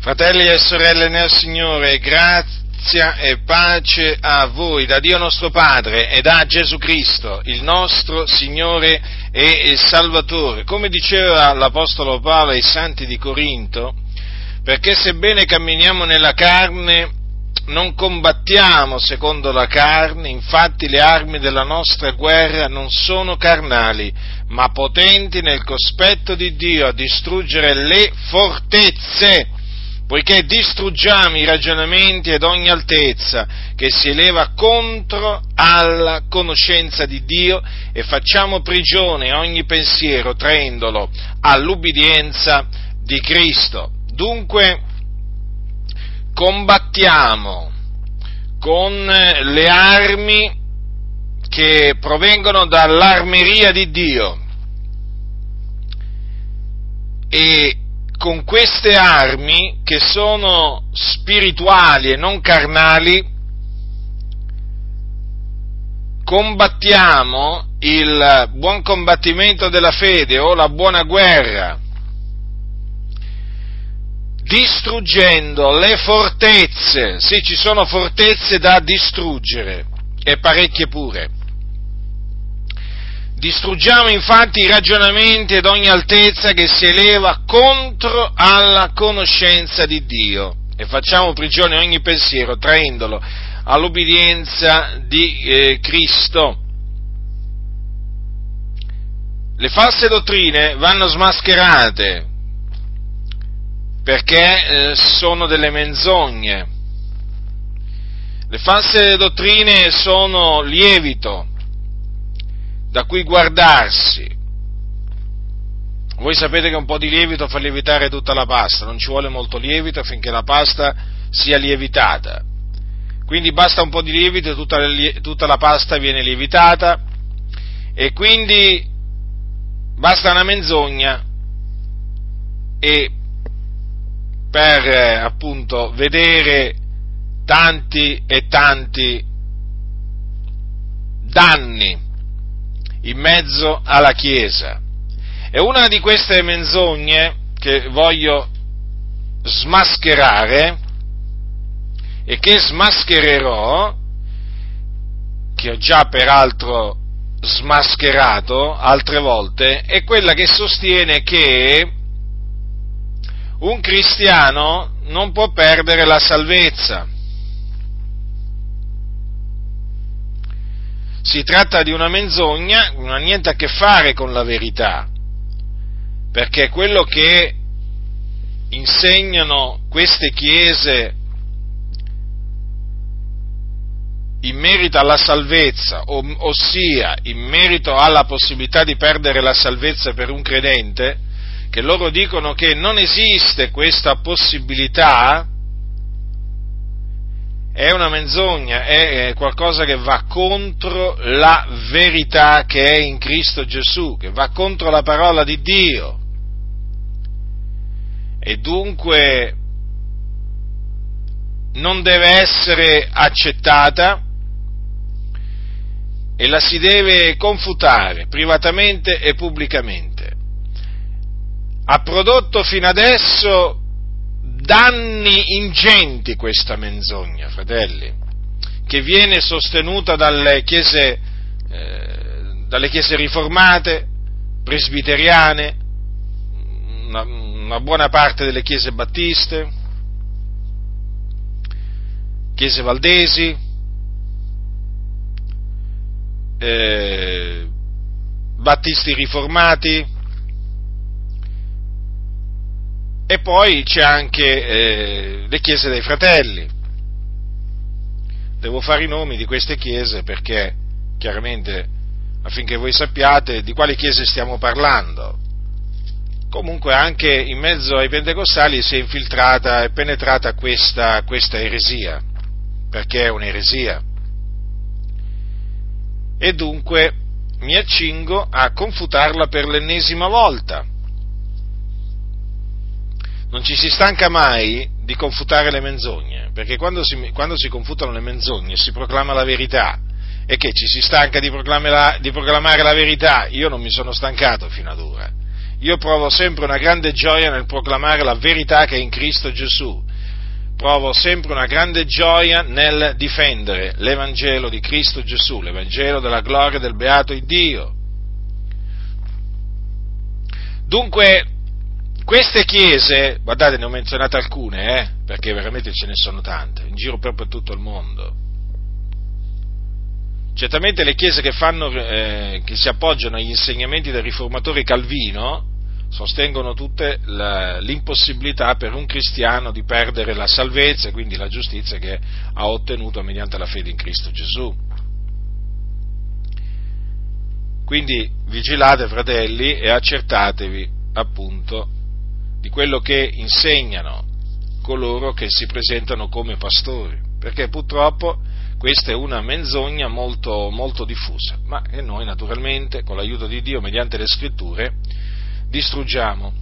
Fratelli e sorelle nel Signore, grazia e pace a voi da Dio nostro Padre e da Gesù Cristo, il nostro Signore e Salvatore. Come diceva l'Apostolo Paolo ai Santi di Corinto, perché sebbene camminiamo nella carne, non combattiamo secondo la carne, infatti le armi della nostra guerra non sono carnali, ma potenti nel cospetto di Dio a distruggere le fortezze, poiché distruggiamo i ragionamenti ed ogni altezza che si eleva contro alla conoscenza di Dio e facciamo prigione ogni pensiero traendolo all'ubbidienza di Cristo. Dunque, combattiamo con le armi che provengono dall'armeria di Dio e con queste armi che sono spirituali e non carnali combattiamo il buon combattimento della fede o la buona guerra distruggendo le fortezze. Sì, ci sono fortezze da distruggere e parecchie pure. Distruggiamo infatti i ragionamenti ed ogni altezza che si eleva contro alla conoscenza di Dio e facciamo prigione ogni pensiero traendolo all'ubbidienza di eh, Cristo. Le false dottrine vanno smascherate, perché eh, sono delle menzogne. Le false dottrine sono lievito da cui guardarsi. Voi sapete che un po' di lievito fa lievitare tutta la pasta, non ci vuole molto lievito affinché la pasta sia lievitata. Quindi basta un po' di lievito e tutta, tutta la pasta viene lievitata e quindi basta una menzogna e per appunto vedere tanti e tanti danni in mezzo alla Chiesa. E una di queste menzogne che voglio smascherare e che smaschererò, che ho già peraltro smascherato altre volte, è quella che sostiene che un cristiano non può perdere la salvezza. Si tratta di una menzogna, non ha niente a che fare con la verità, perché quello che insegnano queste chiese in merito alla salvezza, ossia in merito alla possibilità di perdere la salvezza per un credente, che loro dicono che non esiste questa possibilità, è una menzogna, è qualcosa che va contro la verità che è in Cristo Gesù, che va contro la parola di Dio. E dunque non deve essere accettata e la si deve confutare privatamente e pubblicamente ha prodotto fino adesso danni ingenti questa menzogna, fratelli, che viene sostenuta dalle chiese, eh, dalle chiese riformate, presbiteriane, una, una buona parte delle chiese battiste, chiese valdesi, eh, battisti riformati, e poi c'è anche eh, le chiese dei fratelli. Devo fare i nomi di queste chiese perché chiaramente affinché voi sappiate di quali chiese stiamo parlando. Comunque anche in mezzo ai pentecostali si è infiltrata e penetrata questa, questa eresia, perché è un'eresia. E dunque mi accingo a confutarla per l'ennesima volta non ci si stanca mai di confutare le menzogne, perché quando si, quando si confutano le menzogne si proclama la verità. E che ci si stanca di proclamare, di proclamare la verità? Io non mi sono stancato fino ad ora. io provo sempre una grande gioia nel proclamare la verità che è in Cristo Gesù. Provo sempre una grande gioia nel difendere l'Evangelo di Cristo Gesù, l'Evangelo della gloria del beato Dio. Dunque, queste chiese, guardate, ne ho menzionate alcune, eh, perché veramente ce ne sono tante, in giro per tutto il mondo. Certamente le chiese che, fanno, eh, che si appoggiano agli insegnamenti del riformatore Calvino sostengono tutte la, l'impossibilità per un cristiano di perdere la salvezza e quindi la giustizia che ha ottenuto mediante la fede in Cristo Gesù. Quindi vigilate fratelli e accertatevi appunto di quello che insegnano coloro che si presentano come pastori, perché purtroppo questa è una menzogna molto, molto diffusa, ma che noi naturalmente, con l'aiuto di Dio, mediante le scritture, distruggiamo.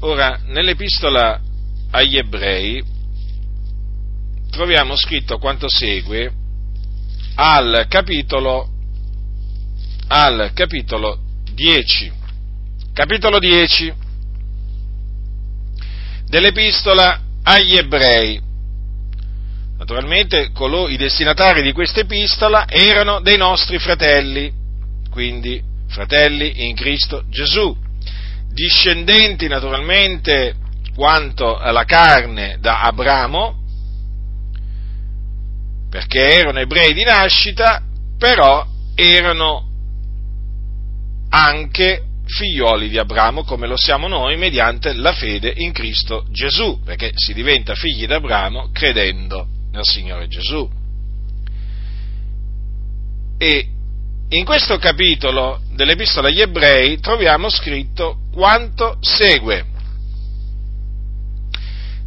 Ora, nell'epistola agli ebrei troviamo scritto quanto segue al capitolo, al capitolo 10. Capitolo 10 dell'epistola agli ebrei. Naturalmente coloro, i destinatari di questa epistola erano dei nostri fratelli, quindi fratelli in Cristo Gesù, discendenti naturalmente quanto alla carne da Abramo, perché erano ebrei di nascita, però erano anche figlioli di Abramo come lo siamo noi mediante la fede in Cristo Gesù, perché si diventa figli di Abramo credendo nel Signore Gesù. E in questo capitolo dell'Epistola agli Ebrei troviamo scritto quanto segue.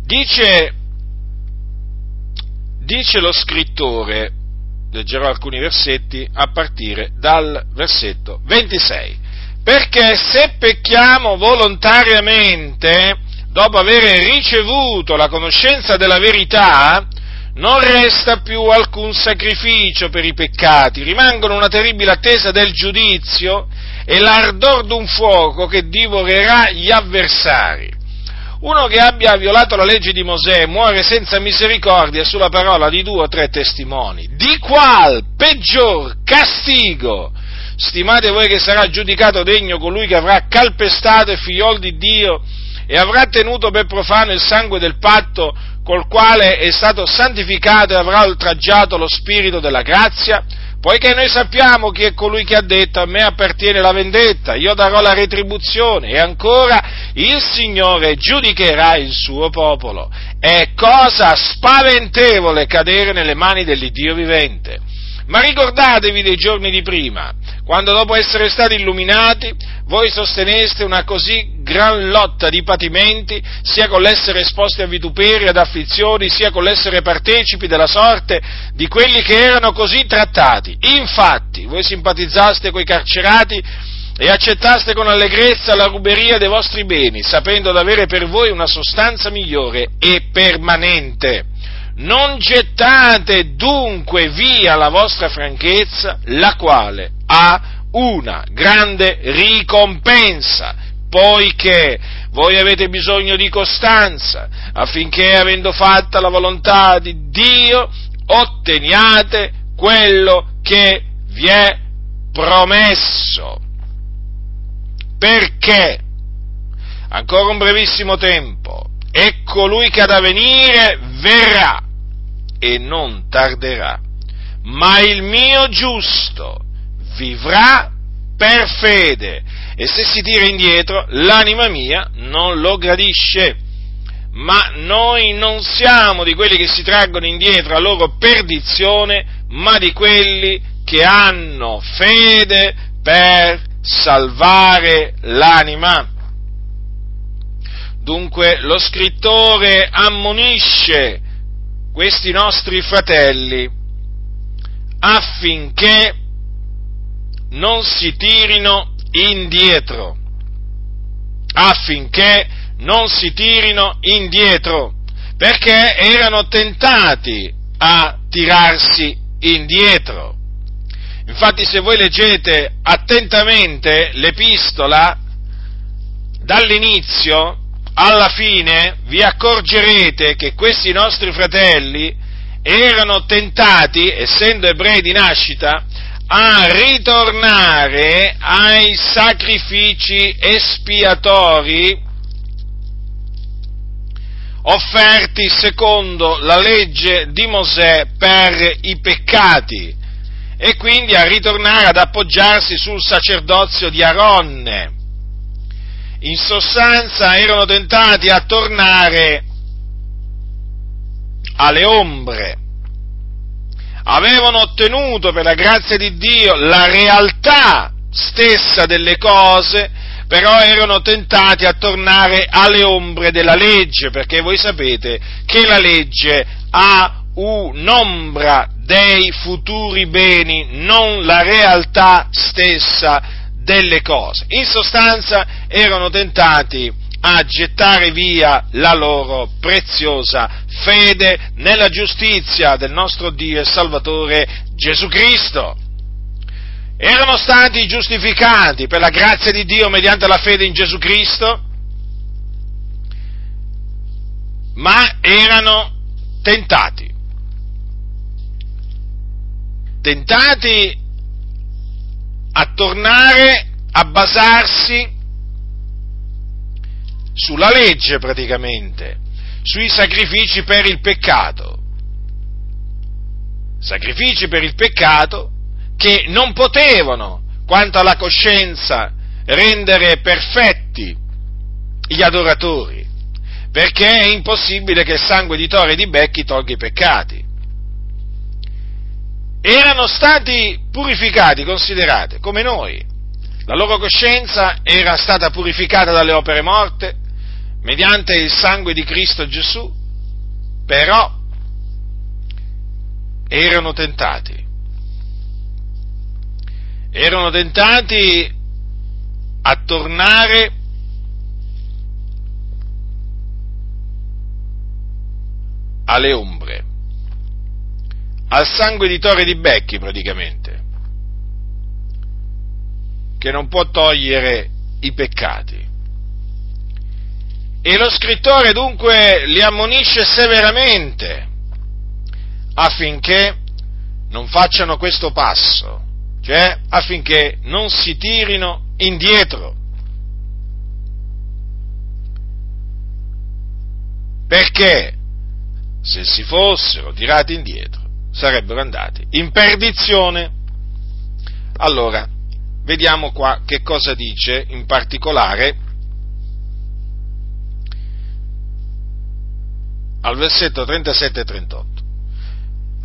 Dice, dice lo scrittore, leggerò alcuni versetti a partire dal versetto 26, perché se pecchiamo volontariamente, dopo aver ricevuto la conoscenza della verità, non resta più alcun sacrificio per i peccati, rimangono una terribile attesa del giudizio e l'ardor d'un fuoco che divorerà gli avversari. Uno che abbia violato la legge di Mosè muore senza misericordia sulla parola di due o tre testimoni. Di qual peggior castigo stimate voi che sarà giudicato degno colui che avrà calpestato il figliol di Dio e avrà tenuto per profano il sangue del patto col quale è stato santificato e avrà oltraggiato lo spirito della grazia? Poiché noi sappiamo chi è colui che ha detto a me appartiene la vendetta, io darò la retribuzione e ancora il Signore giudicherà il suo popolo. È cosa spaventevole cadere nelle mani dell'Iddio vivente. Ma ricordatevi dei giorni di prima, quando dopo essere stati illuminati voi sosteneste una così gran lotta di patimenti, sia con l'essere esposti a vituperi, ad afflizioni, sia con l'essere partecipi della sorte di quelli che erano così trattati. Infatti, voi simpatizzaste coi carcerati e accettaste con allegrezza la ruberia dei vostri beni, sapendo d'avere per voi una sostanza migliore e permanente. Non gettate dunque via la vostra franchezza, la quale ha una grande ricompensa, poiché voi avete bisogno di costanza, affinché, avendo fatta la volontà di Dio, otteniate quello che vi è promesso. Perché? Ancora un brevissimo tempo, e colui che ha da venire verrà e non tarderà, ma il mio giusto vivrà per fede e se si tira indietro l'anima mia non lo gradisce. Ma noi non siamo di quelli che si traggono indietro a loro perdizione, ma di quelli che hanno fede per salvare l'anima. Dunque lo scrittore ammonisce questi nostri fratelli affinché non si tirino indietro, affinché non si tirino indietro, perché erano tentati a tirarsi indietro. Infatti se voi leggete attentamente l'epistola, dall'inizio alla fine vi accorgerete che questi nostri fratelli erano tentati, essendo ebrei di nascita, a ritornare ai sacrifici espiatori offerti secondo la legge di Mosè per i peccati e quindi a ritornare ad appoggiarsi sul sacerdozio di Aronne. In sostanza erano tentati a tornare alle ombre. Avevano ottenuto per la grazia di Dio la realtà stessa delle cose, però erano tentati a tornare alle ombre della legge, perché voi sapete che la legge ha un'ombra dei futuri beni, non la realtà stessa delle cose. In sostanza erano tentati a gettare via la loro preziosa fede nella giustizia del nostro Dio e Salvatore Gesù Cristo. Erano stati giustificati per la grazia di Dio mediante la fede in Gesù Cristo, ma erano tentati. Tentati a tornare a basarsi sulla legge praticamente, sui sacrifici per il peccato. Sacrifici per il peccato che non potevano, quanto alla coscienza, rendere perfetti gli adoratori, perché è impossibile che il sangue di Tore e di Becchi tolga i peccati. Erano stati purificati, considerate, come noi. La loro coscienza era stata purificata dalle opere morte, mediante il sangue di Cristo Gesù, però erano tentati. Erano tentati a tornare alle ombre, al sangue di Torre di Becchi praticamente, che non può togliere i peccati. E lo scrittore dunque li ammonisce severamente affinché non facciano questo passo, cioè affinché non si tirino indietro. Perché se si fossero tirati indietro sarebbero andati in perdizione. Allora, vediamo qua che cosa dice in particolare al versetto 37 e 38.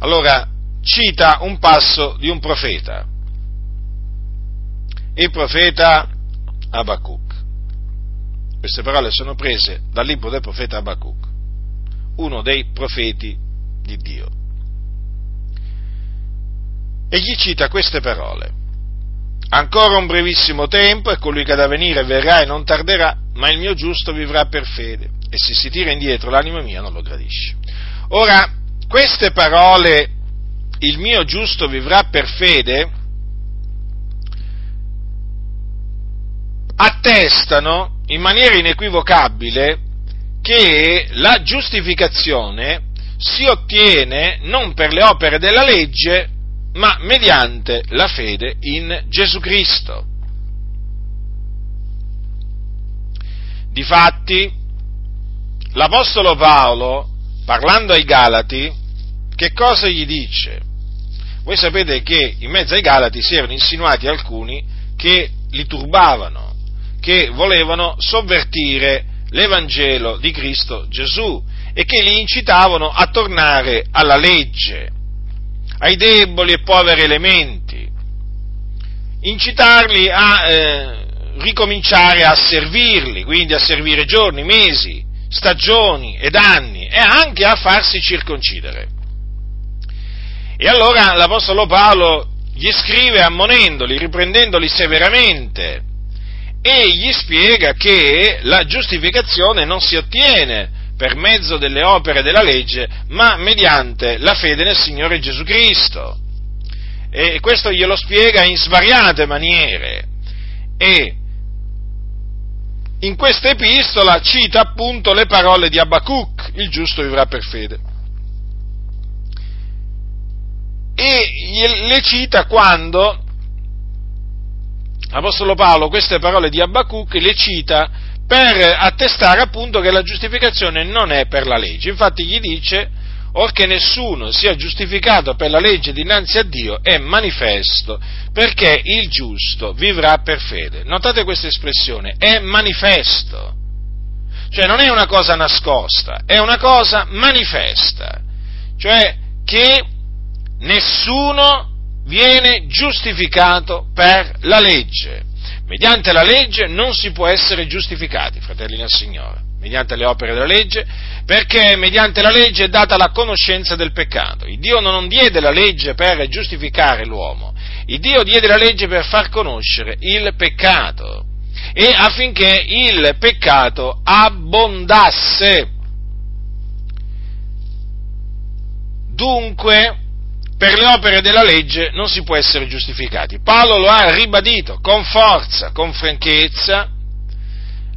Allora cita un passo di un profeta, il profeta Abacuc. Queste parole sono prese dal libro del profeta Abacuc, uno dei profeti di Dio. E gli cita queste parole. Ancora un brevissimo tempo e colui che da venire verrà e non tarderà, ma il mio giusto vivrà per fede e se si tira indietro l'anima mia non lo gradisce. Ora, queste parole, il mio giusto vivrà per fede, attestano in maniera inequivocabile che la giustificazione si ottiene non per le opere della legge, ma mediante la fede in Gesù Cristo. Difatti, l'Apostolo Paolo, parlando ai Galati, che cosa gli dice? Voi sapete che in mezzo ai Galati si erano insinuati alcuni che li turbavano, che volevano sovvertire l'Evangelo di Cristo Gesù e che li incitavano a tornare alla legge, ai deboli e poveri elementi, incitarli a eh, ricominciare a servirli, quindi a servire giorni, mesi, stagioni ed anni e anche a farsi circoncidere. E allora l'Apostolo Paolo gli scrive ammonendoli, riprendendoli severamente e gli spiega che la giustificazione non si ottiene per mezzo delle opere della legge, ma mediante la fede nel Signore Gesù Cristo. e questo glielo spiega in svariate maniere. E in questa epistola cita appunto le parole di Abacuc, il giusto vivrà per fede. E le cita quando l'Apostolo Paolo queste parole di Abacuc le cita per attestare appunto che la giustificazione non è per la legge. Infatti gli dice, or che nessuno sia giustificato per la legge dinanzi a Dio è manifesto, perché il giusto vivrà per fede. Notate questa espressione, è manifesto. Cioè non è una cosa nascosta, è una cosa manifesta. Cioè che nessuno viene giustificato per la legge. Mediante la legge non si può essere giustificati, fratelli del Signore, mediante le opere della legge, perché mediante la legge è data la conoscenza del peccato. Il Dio non diede la legge per giustificare l'uomo, il Dio diede la legge per far conoscere il peccato e affinché il peccato abbondasse. Dunque, per le opere della legge non si può essere giustificati. Paolo lo ha ribadito con forza, con franchezza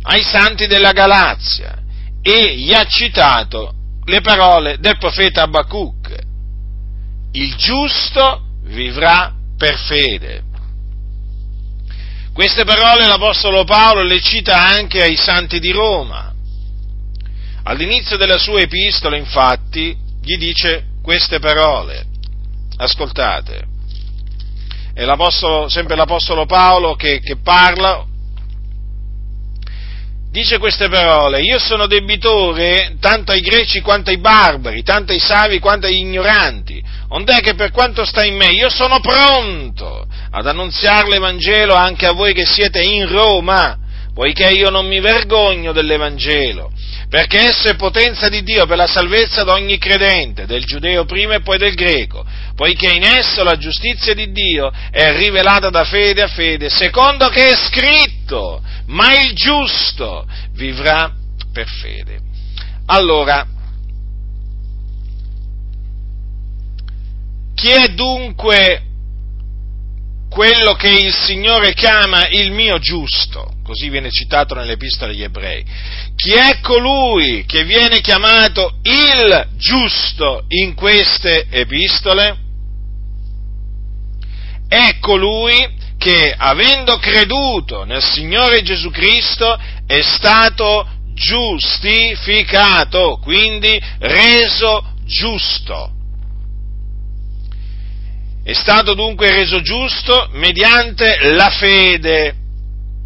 ai santi della Galazia e gli ha citato le parole del profeta Abacuc. Il giusto vivrà per fede. Queste parole l'Apostolo Paolo le cita anche ai santi di Roma. All'inizio della sua epistola, infatti, gli dice queste parole ascoltate, è l'apostolo, sempre l'Apostolo Paolo che, che parla, dice queste parole, io sono debitore tanto ai greci quanto ai barbari, tanto ai savi quanto agli ignoranti, ond'è che per quanto sta in me io sono pronto ad annunziare l'Evangelo anche a voi che siete in Roma, poiché io non mi vergogno dell'Evangelo, perché esso è potenza di Dio per la salvezza di ogni credente, del giudeo prima e poi del greco, poiché in esso la giustizia di Dio è rivelata da fede a fede, secondo che è scritto, ma il giusto vivrà per fede. Allora, chi è dunque quello che il Signore chiama il mio giusto? Così viene citato nell'Epistola agli Ebrei. Chi è colui che viene chiamato il giusto in queste epistole? È colui che, avendo creduto nel Signore Gesù Cristo, è stato giustificato, quindi reso giusto. È stato dunque reso giusto mediante la fede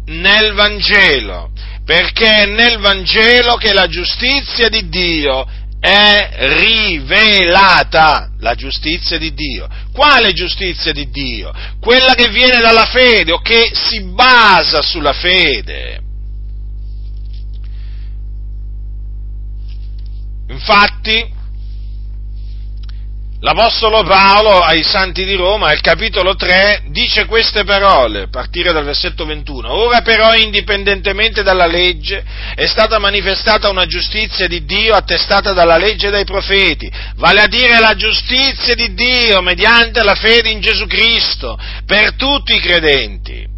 nel Vangelo, perché è nel Vangelo che la giustizia di Dio è rivelata, la giustizia di Dio. Quale giustizia di Dio? Quella che viene dalla fede o che si basa sulla fede. Infatti, L'Apostolo Paolo ai Santi di Roma, al capitolo 3, dice queste parole, a partire dal versetto 21. Ora però, indipendentemente dalla legge, è stata manifestata una giustizia di Dio attestata dalla legge e dai profeti, vale a dire la giustizia di Dio mediante la fede in Gesù Cristo, per tutti i credenti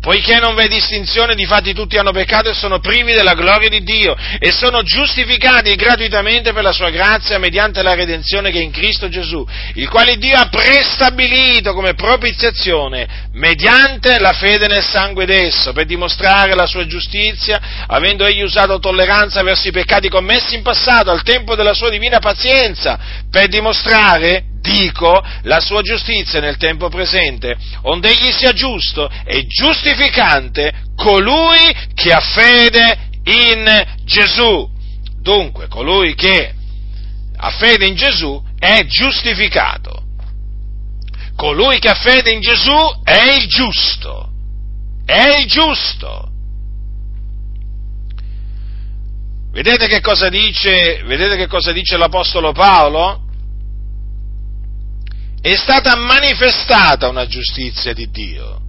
poiché non v'è distinzione, difatti tutti hanno peccato e sono privi della gloria di Dio e sono giustificati gratuitamente per la sua grazia mediante la redenzione che è in Cristo Gesù, il quale Dio ha prestabilito come propiziazione mediante la fede nel sangue d'esso, per dimostrare la sua giustizia, avendo egli usato tolleranza verso i peccati commessi in passato, al tempo della sua divina pazienza, per dimostrare dico, la sua giustizia nel tempo presente, onde egli sia giusto e giustificante colui che ha fede in Gesù. Dunque, colui che ha fede in Gesù è giustificato. Colui che ha fede in Gesù è il giusto. È il giusto. Vedete che cosa dice, vedete che cosa dice l'Apostolo Paolo? È stata manifestata una giustizia di Dio.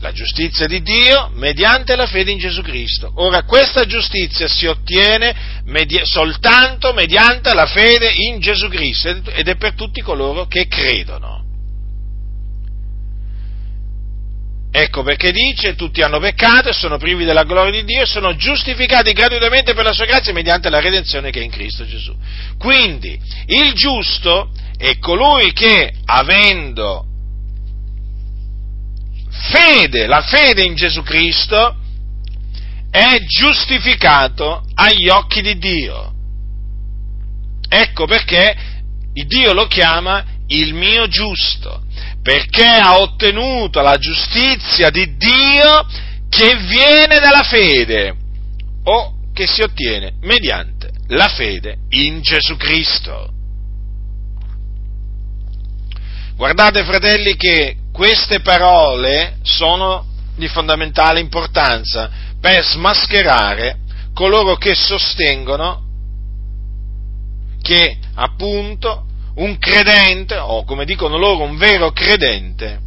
La giustizia di Dio mediante la fede in Gesù Cristo. Ora questa giustizia si ottiene medi- soltanto mediante la fede in Gesù Cristo ed è per tutti coloro che credono. Ecco perché dice, tutti hanno peccato e sono privi della gloria di Dio e sono giustificati gratuitamente per la sua grazia mediante la redenzione che è in Cristo Gesù. Quindi il giusto è colui che, avendo fede, la fede in Gesù Cristo, è giustificato agli occhi di Dio. Ecco perché Dio lo chiama il mio giusto perché ha ottenuto la giustizia di Dio che viene dalla fede o che si ottiene mediante la fede in Gesù Cristo. Guardate fratelli che queste parole sono di fondamentale importanza per smascherare coloro che sostengono che appunto un credente, o come dicono loro, un vero credente,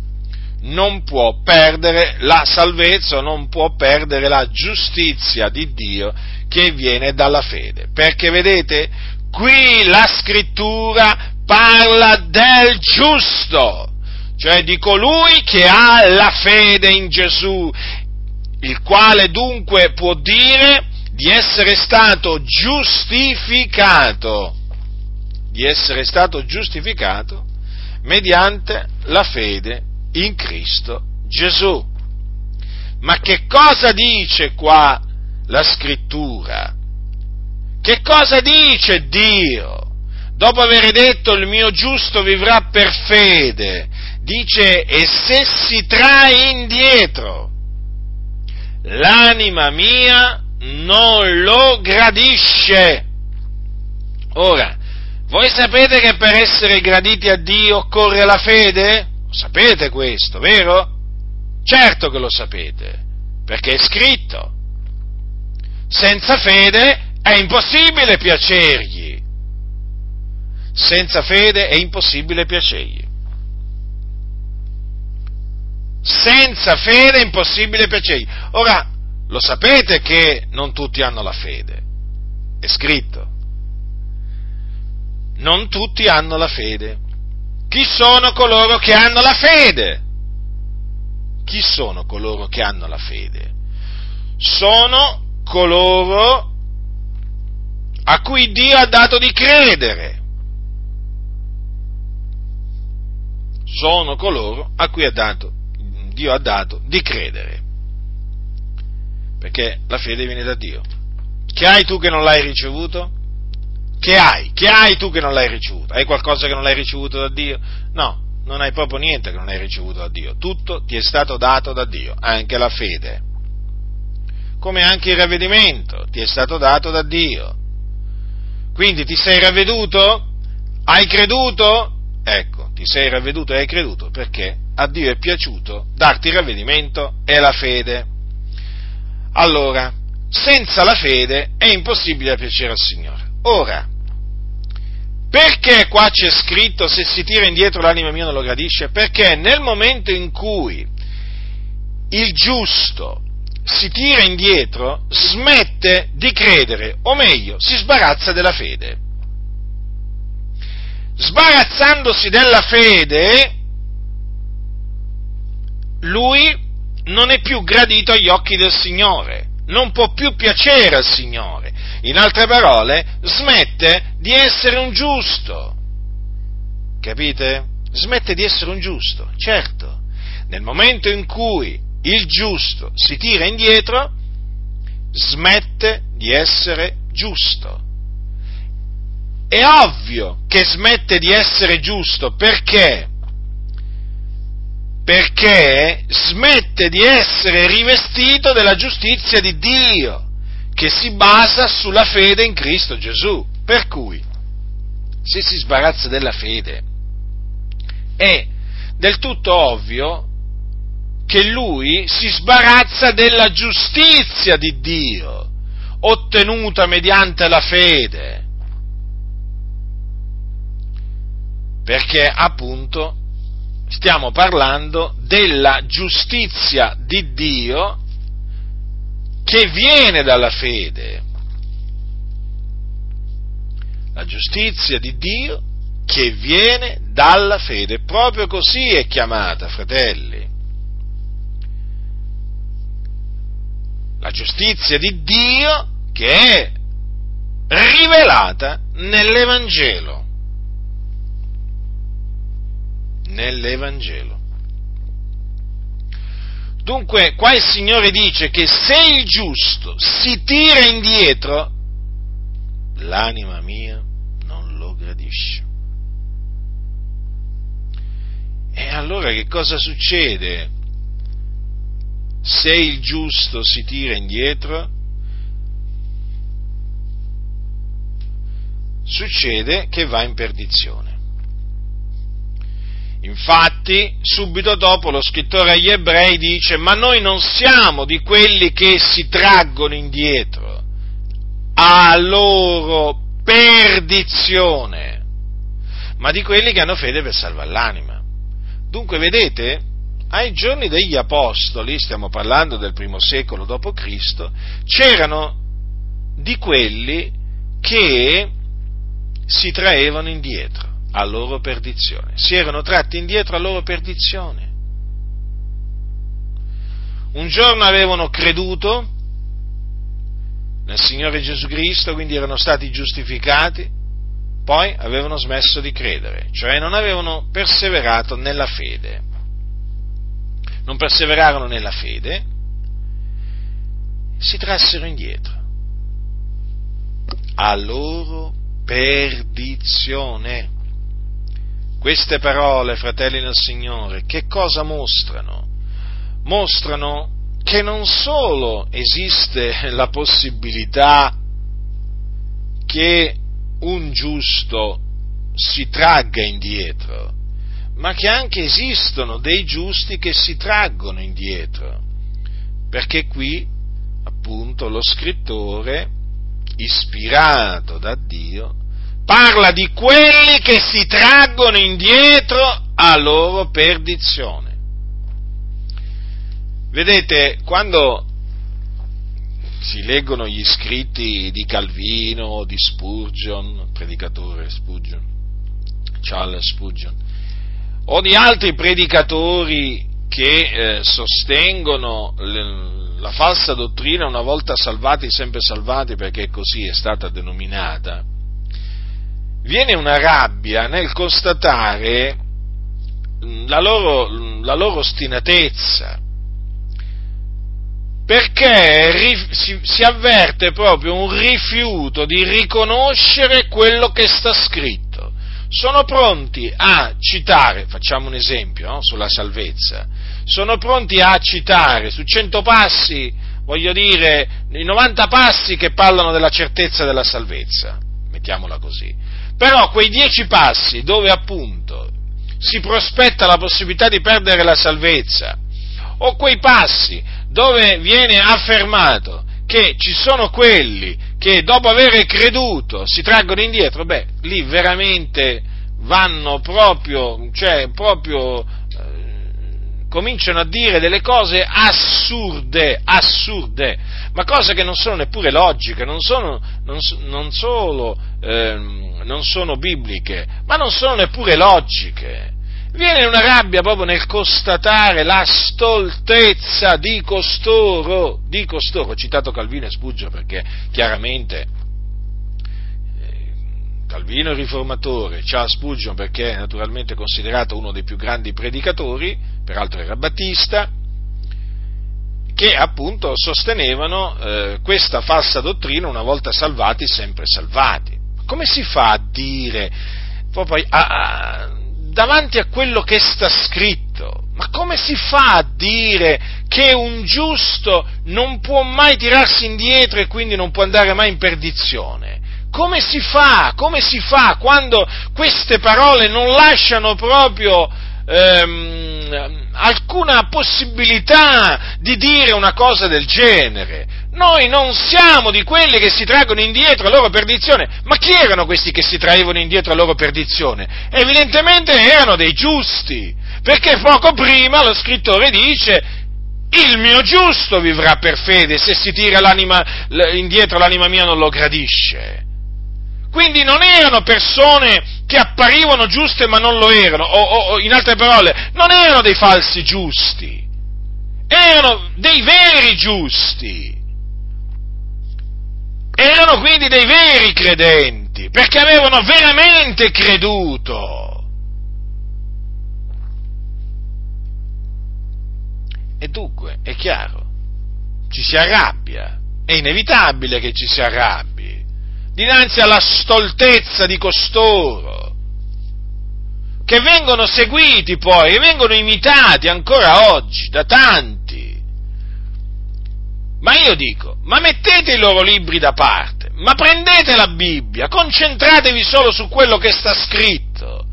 non può perdere la salvezza, non può perdere la giustizia di Dio che viene dalla fede. Perché vedete, qui la scrittura parla del giusto, cioè di colui che ha la fede in Gesù, il quale dunque può dire di essere stato giustificato di essere stato giustificato mediante la fede in Cristo Gesù. Ma che cosa dice qua la scrittura? Che cosa dice Dio? Dopo aver detto il mio giusto vivrà per fede, dice e se si trae indietro, l'anima mia non lo gradisce. Ora, voi sapete che per essere graditi a Dio occorre la fede? Sapete questo, vero? Certo che lo sapete, perché è scritto. Senza fede è impossibile piacergli. Senza fede è impossibile piacergli. Senza fede è impossibile piacergli. Ora, lo sapete che non tutti hanno la fede. È scritto non tutti hanno la fede. Chi sono coloro che hanno la fede? Chi sono coloro che hanno la fede? Sono coloro a cui Dio ha dato di credere. Sono coloro a cui ha dato, Dio ha dato di credere. Perché la fede viene da Dio. Che hai tu che non l'hai ricevuto? Che hai? Che hai tu che non l'hai ricevuto? Hai qualcosa che non l'hai ricevuto da Dio? No, non hai proprio niente che non hai ricevuto da Dio. Tutto ti è stato dato da Dio, anche la fede. Come anche il ravvedimento ti è stato dato da Dio. Quindi ti sei ravveduto? Hai creduto? Ecco, ti sei ravveduto e hai creduto perché a Dio è piaciuto darti il ravvedimento e la fede. Allora, senza la fede è impossibile piacere al Signore. Ora, perché qua c'è scritto se si tira indietro l'anima mia non lo gradisce? Perché nel momento in cui il giusto si tira indietro, smette di credere, o meglio, si sbarazza della fede. Sbarazzandosi della fede, lui non è più gradito agli occhi del Signore, non può più piacere al Signore. In altre parole, smette di essere un giusto. Capite? Smette di essere un giusto, certo. Nel momento in cui il giusto si tira indietro, smette di essere giusto. È ovvio che smette di essere giusto perché? Perché smette di essere rivestito della giustizia di Dio che si basa sulla fede in Cristo Gesù. Per cui, se si sbarazza della fede, è del tutto ovvio che lui si sbarazza della giustizia di Dio, ottenuta mediante la fede. Perché appunto stiamo parlando della giustizia di Dio che viene dalla fede. La giustizia di Dio che viene dalla fede. Proprio così è chiamata, fratelli. La giustizia di Dio che è rivelata nell'Evangelo. Nell'Evangelo. Dunque, qua il Signore dice che se il giusto si tira indietro, l'anima mia non lo gradisce. E allora che cosa succede se il giusto si tira indietro? Succede che va in perdizione. Infatti, subito dopo lo scrittore agli ebrei dice, ma noi non siamo di quelli che si traggono indietro a loro perdizione, ma di quelli che hanno fede per salvare l'anima. Dunque, vedete, ai giorni degli apostoli, stiamo parlando del primo secolo d.C., c'erano di quelli che si traevano indietro a loro perdizione, si erano tratti indietro a loro perdizione. Un giorno avevano creduto nel Signore Gesù Cristo, quindi erano stati giustificati, poi avevano smesso di credere, cioè non avevano perseverato nella fede. Non perseverarono nella fede, si trassero indietro a loro perdizione. Queste parole, fratelli nel Signore, che cosa mostrano? Mostrano che non solo esiste la possibilità che un giusto si tragga indietro, ma che anche esistono dei giusti che si traggono indietro, perché qui appunto lo scrittore, ispirato da Dio, parla di quelli che si traggono indietro a loro perdizione. Vedete, quando si leggono gli scritti di Calvino, di Spurgeon, predicatore Spurgeon, Charles Spurgeon, o di altri predicatori che eh, sostengono le, la falsa dottrina una volta salvati, sempre salvati, perché così è stata denominata, viene una rabbia nel constatare la loro, la loro ostinatezza, perché si, si, avverte proprio un rifiuto di riconoscere quello che sta scritto. Sono pronti a citare, facciamo un esempio no, sulla salvezza, sono pronti a citare su cento passi, voglio dire, i 90 passi che parlano della certezza della salvezza, mettiamola così però quei dieci passi dove appunto si prospetta la possibilità di perdere la salvezza, o quei passi dove viene affermato che ci sono quelli che dopo aver creduto si traggono indietro, beh, lì veramente vanno proprio, cioè proprio cominciano a dire delle cose assurde, assurde, ma cose che non sono neppure logiche, non sono, non, non solo, ehm, non sono bibliche, ma non sono neppure logiche. Viene una rabbia proprio nel constatare la stoltezza di costoro, di costoro, ho citato Calvino e Spuggia perché chiaramente Calvino il riformatore, Charles Spurgeon perché è naturalmente considerato uno dei più grandi predicatori, peraltro era battista, che appunto sostenevano eh, questa falsa dottrina una volta salvati, sempre salvati. Come si fa a dire, proprio a, a, davanti a quello che sta scritto, ma come si fa a dire che un giusto non può mai tirarsi indietro e quindi non può andare mai in perdizione? Come si fa? Come si fa quando queste parole non lasciano proprio ehm, alcuna possibilità di dire una cosa del genere? Noi non siamo di quelli che si traggono indietro a loro perdizione. Ma chi erano questi che si traevano indietro a loro perdizione? Evidentemente erano dei giusti, perché poco prima lo scrittore dice il mio giusto vivrà per fede, se si tira l'anima, indietro l'anima mia non lo gradisce. Quindi non erano persone che apparivano giuste ma non lo erano, o, o in altre parole, non erano dei falsi giusti, erano dei veri giusti. Erano quindi dei veri credenti, perché avevano veramente creduto. E dunque, è chiaro, ci si arrabbia, è inevitabile che ci si arrabbi, dinanzi alla stoltezza di costoro, che vengono seguiti poi, e vengono imitati ancora oggi da tanti. Ma io dico, ma mettete i loro libri da parte, ma prendete la Bibbia, concentratevi solo su quello che sta scritto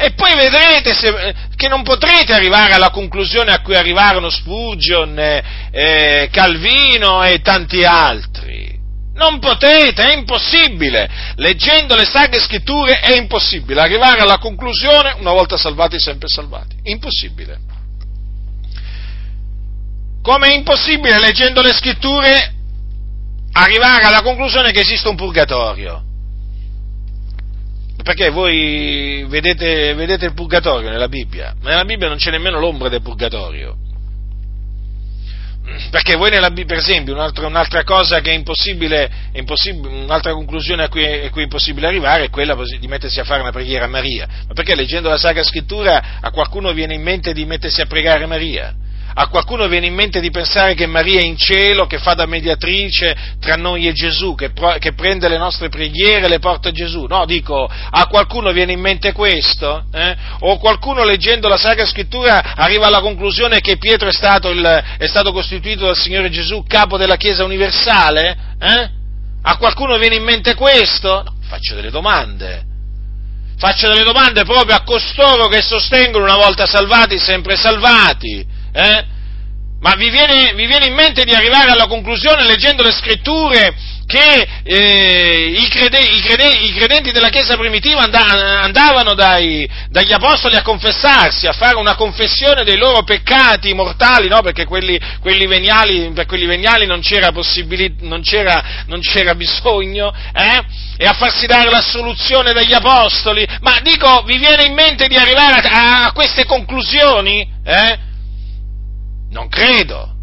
e poi vedrete se, che non potrete arrivare alla conclusione a cui arrivarono Spurgeon, eh, Calvino e tanti altri. Non potete, è impossibile. Leggendo le sacre scritture è impossibile arrivare alla conclusione, una volta salvati, sempre salvati. Impossibile. Come è impossibile, leggendo le scritture, arrivare alla conclusione che esiste un purgatorio. Perché voi vedete, vedete il purgatorio nella Bibbia, ma nella Bibbia non c'è nemmeno l'ombra del purgatorio. Perché voi nella Bibbia, per esempio, un'altra, un'altra cosa che è impossibile, è impossibile, un'altra conclusione a cui, è, a cui, è, impossibile arrivare è quella di mettersi a fare una preghiera a Maria. Ma perché leggendo la Sacra Scrittura a qualcuno viene in mente di mettersi a pregare Maria? A qualcuno viene in mente di pensare che Maria è in cielo, che fa da mediatrice tra noi e Gesù, che, che prende le nostre preghiere e le porta a Gesù. No, dico, a qualcuno viene in mente questo? Eh? O qualcuno leggendo la Sacra Scrittura arriva alla conclusione che Pietro è stato, il, è stato costituito dal Signore Gesù capo della Chiesa universale? Eh? A qualcuno viene in mente questo? No, faccio delle domande faccio delle domande proprio a costoro che sostengono una volta salvati, sempre salvati. Eh? Ma vi viene, vi viene, in mente di arrivare alla conclusione, leggendo le scritture, che eh, i, crede, i, crede, i, credenti della Chiesa primitiva andavano dai, dagli apostoli a confessarsi, a fare una confessione dei loro peccati mortali, no? perché quelli, quelli veniali, per quelli veniali non c'era, non c'era, non c'era bisogno, eh? e a farsi dare l'assoluzione dagli apostoli. Ma dico, vi viene in mente di arrivare a, a queste conclusioni? Eh? Non credo.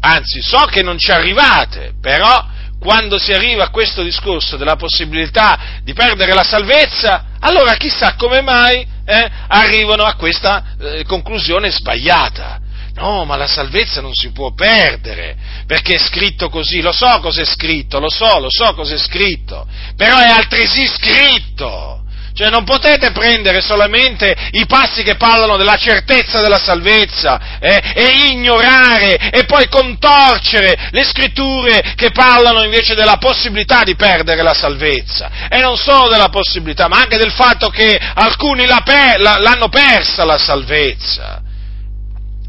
Anzi, so che non ci arrivate, però quando si arriva a questo discorso della possibilità di perdere la salvezza, allora chissà come mai eh, arrivano a questa eh, conclusione sbagliata. No, ma la salvezza non si può perdere, perché è scritto così, lo so cosa è scritto, lo so, lo so cosa è scritto, però è altresì scritto. Cioè non potete prendere solamente i passi che parlano della certezza della salvezza eh, e ignorare e poi contorcere le scritture che parlano invece della possibilità di perdere la salvezza. E non solo della possibilità, ma anche del fatto che alcuni la per, la, l'hanno persa la salvezza.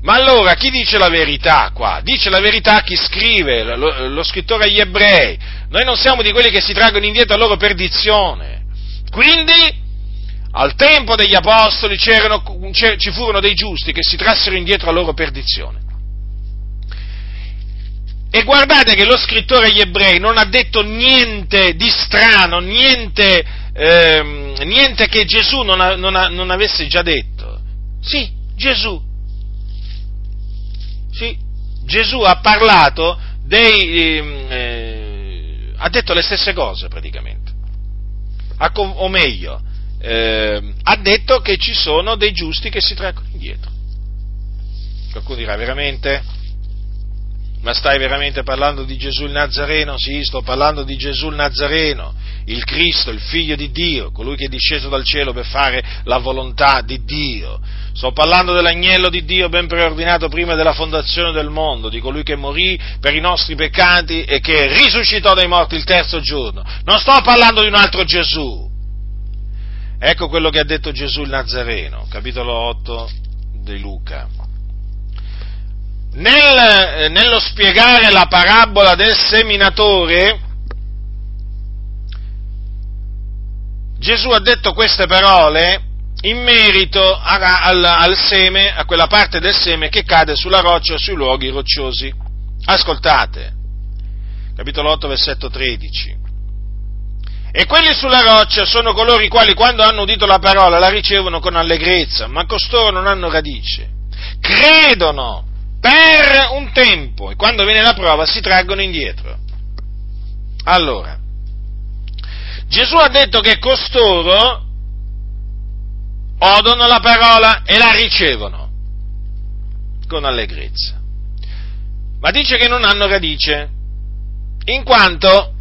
Ma allora chi dice la verità qua? Dice la verità chi scrive, lo, lo scrittore agli ebrei. Noi non siamo di quelli che si traggono indietro a loro perdizione. Quindi, al tempo degli apostoli ci furono dei giusti che si trassero indietro a loro perdizione. E guardate che lo scrittore agli ebrei non ha detto niente di strano, niente, ehm, niente che Gesù non, ha, non, ha, non, avesse già detto. Sì, Gesù. Sì, Gesù ha parlato dei... Ehm, eh, ha detto le stesse cose praticamente o meglio, eh, ha detto che ci sono dei giusti che si traggono indietro. Qualcuno dirà veramente? Ma stai veramente parlando di Gesù il Nazareno? Sì, sto parlando di Gesù il Nazareno, il Cristo, il Figlio di Dio, colui che è disceso dal cielo per fare la volontà di Dio. Sto parlando dell'agnello di Dio ben preordinato prima della fondazione del mondo, di colui che morì per i nostri peccati e che risuscitò dai morti il terzo giorno. Non sto parlando di un altro Gesù. Ecco quello che ha detto Gesù il Nazareno, capitolo 8 di Luca. Nel, eh, nello spiegare la parabola del seminatore, Gesù ha detto queste parole in merito a, al, al seme, a quella parte del seme che cade sulla roccia o sui luoghi rocciosi. Ascoltate, capitolo 8, versetto 13. E quelli sulla roccia sono coloro i quali quando hanno udito la parola la ricevono con allegrezza, ma costoro non hanno radice. Credono per un tempo e quando viene la prova si traggono indietro. Allora, Gesù ha detto che costoro odono la parola e la ricevono con allegrezza. Ma dice che non hanno radice, in quanto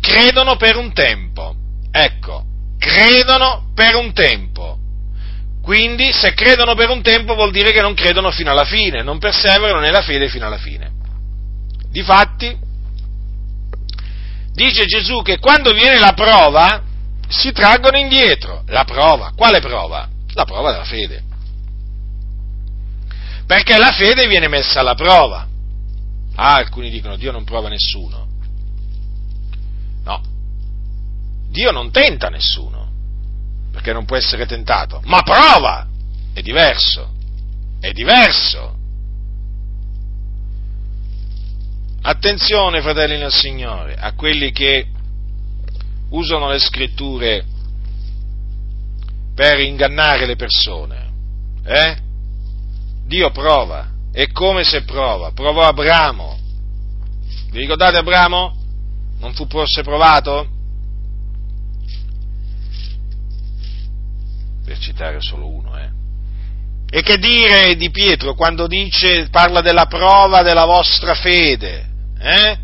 credono per un tempo. Ecco, credono per un tempo. Quindi se credono per un tempo vuol dire che non credono fino alla fine, non perseverano nella fede fino alla fine. Difatti, dice Gesù che quando viene la prova si traggono indietro. La prova, quale prova? La prova della fede. Perché la fede viene messa alla prova. Ah, alcuni dicono Dio non prova nessuno. No, Dio non tenta nessuno, perché non può essere tentato, ma prova! È diverso, è diverso. Attenzione, fratelli del Signore, a quelli che usano le scritture per ingannare le persone. Eh? Dio prova, è come se prova, provò Abramo. Vi ricordate Abramo? Non fu forse provato? Per citare solo uno, eh. E che dire di Pietro quando dice, parla della prova della vostra fede? Eh?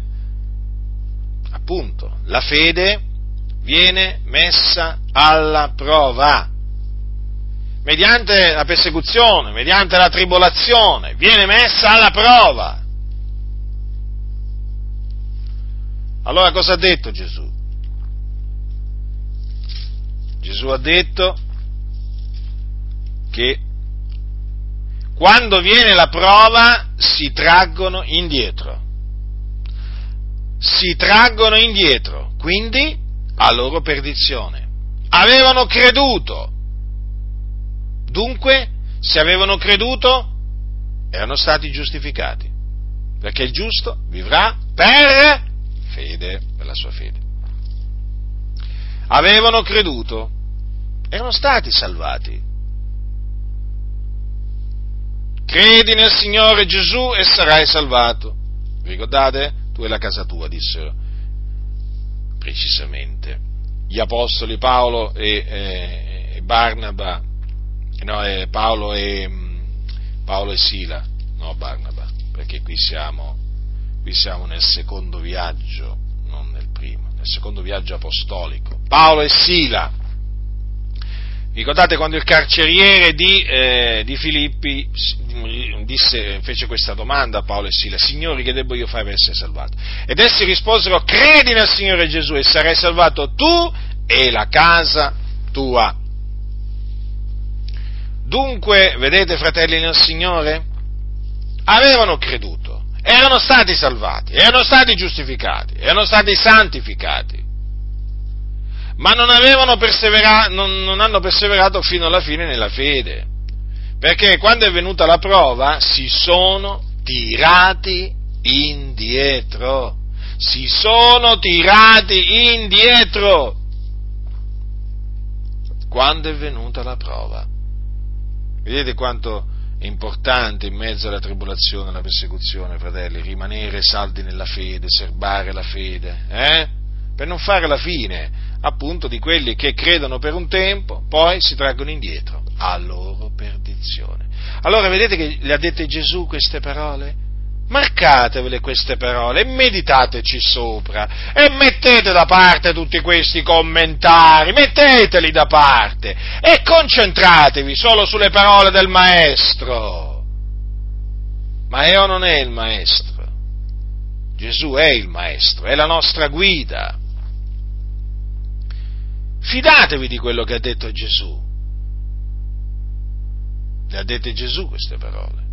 Appunto, la fede viene messa alla prova. Mediante la persecuzione, mediante la tribolazione, viene messa alla prova. Allora cosa ha detto Gesù? Gesù ha detto che quando viene la prova si traggono indietro si traggono indietro, quindi a loro perdizione. Avevano creduto, dunque se avevano creduto erano stati giustificati, perché il giusto vivrà per fede, per la sua fede. Avevano creduto, erano stati salvati. Credi nel Signore Gesù e sarai salvato. Ricordate? tu e la casa tua, dissero precisamente gli apostoli Paolo e, eh, e Barnaba, no, eh, Paolo, e, mm, Paolo e Sila, no Barnaba, perché qui siamo, qui siamo nel secondo viaggio, non nel primo, nel secondo viaggio apostolico. Paolo e Sila Ricordate quando il carceriere di, eh, di Filippi disse, fece questa domanda a Paolo e Sila, Signori che devo io fare per essere salvato? Ed essi risposero, credi nel Signore Gesù e sarai salvato tu e la casa tua. Dunque, vedete fratelli nel Signore? Avevano creduto, erano stati salvati, erano stati giustificati, erano stati santificati ma non, non, non hanno perseverato fino alla fine nella fede, perché quando è venuta la prova si sono tirati indietro, si sono tirati indietro quando è venuta la prova. Vedete quanto è importante in mezzo alla tribolazione, alla persecuzione, fratelli, rimanere saldi nella fede, serbare la fede, eh? per non fare la fine appunto di quelli che credono per un tempo, poi si traggono indietro, a loro perdizione. Allora vedete che le ha dette Gesù queste parole? Marcatevele queste parole e meditateci sopra e mettete da parte tutti questi commentari, metteteli da parte e concentratevi solo sulle parole del Maestro. Ma Eo non è il Maestro, Gesù è il Maestro, è la nostra guida. Fidatevi di quello che ha detto Gesù. Le ha dette Gesù queste parole.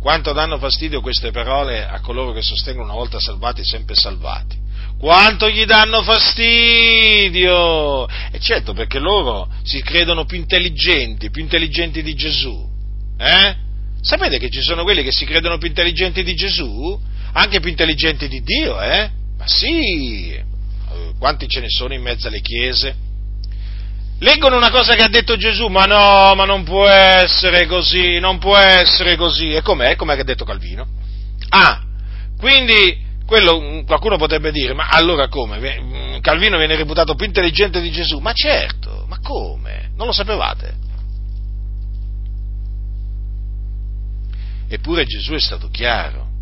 Quanto danno fastidio queste parole a coloro che sostengono una volta salvati, sempre salvati. Quanto gli danno fastidio! E certo, perché loro si credono più intelligenti, più intelligenti di Gesù. Eh? Sapete che ci sono quelli che si credono più intelligenti di Gesù? Anche più intelligenti di Dio, eh? Ma sì, quanti ce ne sono in mezzo alle chiese? Leggono una cosa che ha detto Gesù, ma no, ma non può essere così, non può essere così. E com'è? Com'è che ha detto Calvino? Ah, quindi quello mm, qualcuno potrebbe dire, ma allora come? Mm, Calvino viene reputato più intelligente di Gesù? Ma certo, ma come? Non lo sapevate? Eppure Gesù è stato chiaro.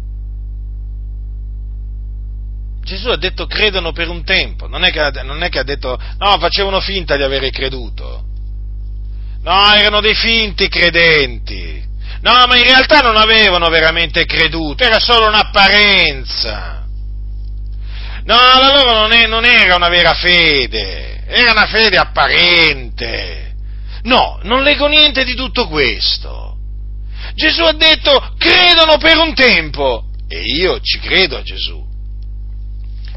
Gesù ha detto credono per un tempo, non è, che, non è che ha detto no, facevano finta di avere creduto. No, erano dei finti credenti. No, ma in realtà non avevano veramente creduto, era solo un'apparenza. No, la loro non, è, non era una vera fede, era una fede apparente. No, non leggo niente di tutto questo. Gesù ha detto credono per un tempo e io ci credo a Gesù.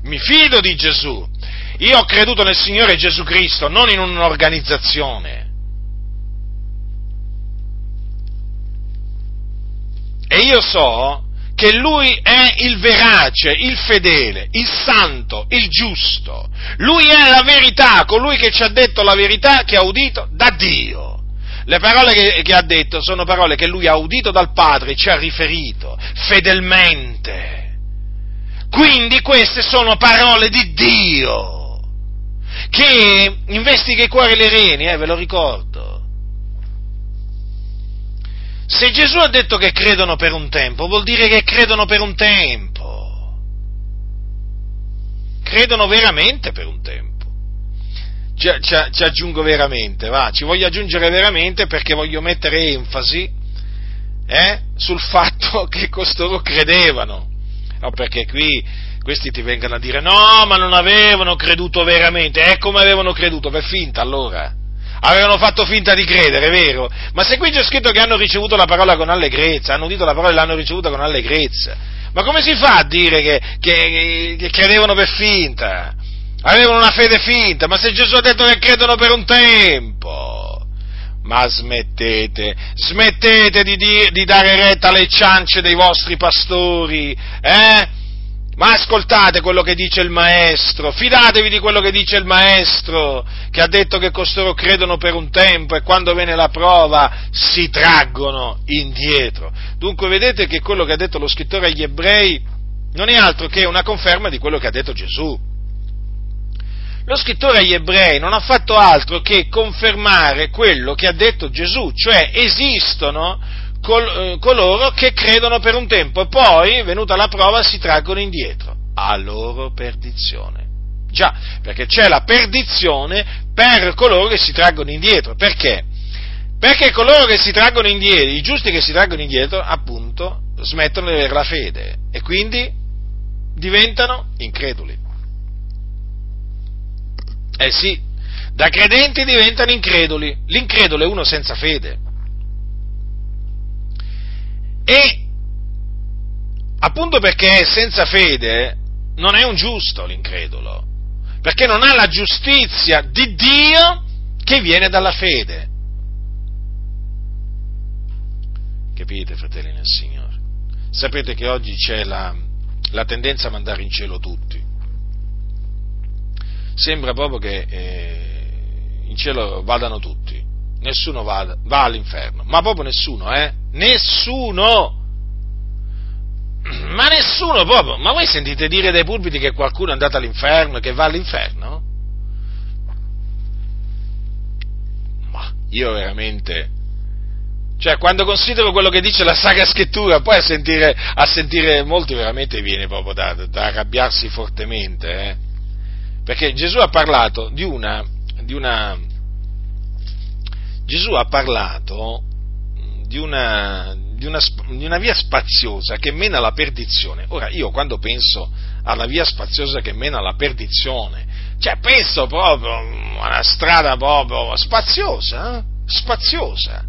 Mi fido di Gesù. Io ho creduto nel Signore Gesù Cristo, non in un'organizzazione. E io so che Lui è il verace, il fedele, il santo, il giusto. Lui è la verità, colui che ci ha detto la verità che ha udito da Dio. Le parole che, che ha detto sono parole che Lui ha udito dal Padre ci ha riferito fedelmente. Quindi queste sono parole di Dio, che investiga i cuori e le reni, eh, ve lo ricordo. Se Gesù ha detto che credono per un tempo, vuol dire che credono per un tempo. Credono veramente per un tempo. Ci, ci, ci aggiungo veramente, va, ci voglio aggiungere veramente perché voglio mettere enfasi eh, sul fatto che costoro credevano. No, perché qui questi ti vengono a dire no, ma non avevano creduto veramente. E come avevano creduto? Per finta allora avevano fatto finta di credere, vero? Ma se qui c'è scritto che hanno ricevuto la parola con allegrezza, hanno udito la parola e l'hanno ricevuta con allegrezza, ma come si fa a dire che, che, che credevano per finta? Avevano una fede finta, ma se Gesù ha detto che credono per un tempo, ma smettete, smettete di, di, di dare retta alle ciance dei vostri pastori, eh? Ma ascoltate quello che dice il maestro, fidatevi di quello che dice il maestro, che ha detto che costoro credono per un tempo e quando viene la prova si traggono indietro. Dunque vedete che quello che ha detto lo scrittore agli ebrei non è altro che una conferma di quello che ha detto Gesù. Lo scrittore agli ebrei non ha fatto altro che confermare quello che ha detto Gesù, cioè esistono col, eh, coloro che credono per un tempo e poi, venuta la prova, si traggono indietro, a loro perdizione. Già, perché c'è la perdizione per coloro che si traggono indietro. Perché? Perché coloro che si traggono indietro, i giusti che si traggono indietro, appunto, smettono di avere la fede e quindi diventano increduli. Eh sì, da credenti diventano increduli. L'incredulo è uno senza fede. E appunto perché è senza fede non è un giusto l'incredulo, perché non ha la giustizia di Dio che viene dalla fede. Capite, fratelli nel Signore? Sapete che oggi c'è la, la tendenza a mandare in cielo tutti. Sembra proprio che eh, in cielo vadano tutti, nessuno va, va all'inferno, ma proprio nessuno, eh? Nessuno! Ma nessuno proprio! Ma voi sentite dire dai pulpiti che qualcuno è andato all'inferno e che va all'inferno? Ma io veramente. Cioè, quando considero quello che dice la Sacra Scrittura, poi a sentire, a sentire molti veramente viene proprio da, da arrabbiarsi fortemente, eh? Perché Gesù ha parlato di una, di una Gesù ha parlato di una, di, una, di una, via spaziosa che mena alla perdizione. Ora, io quando penso alla via spaziosa che mena alla perdizione, cioè penso proprio a una strada proprio spaziosa, eh? spaziosa,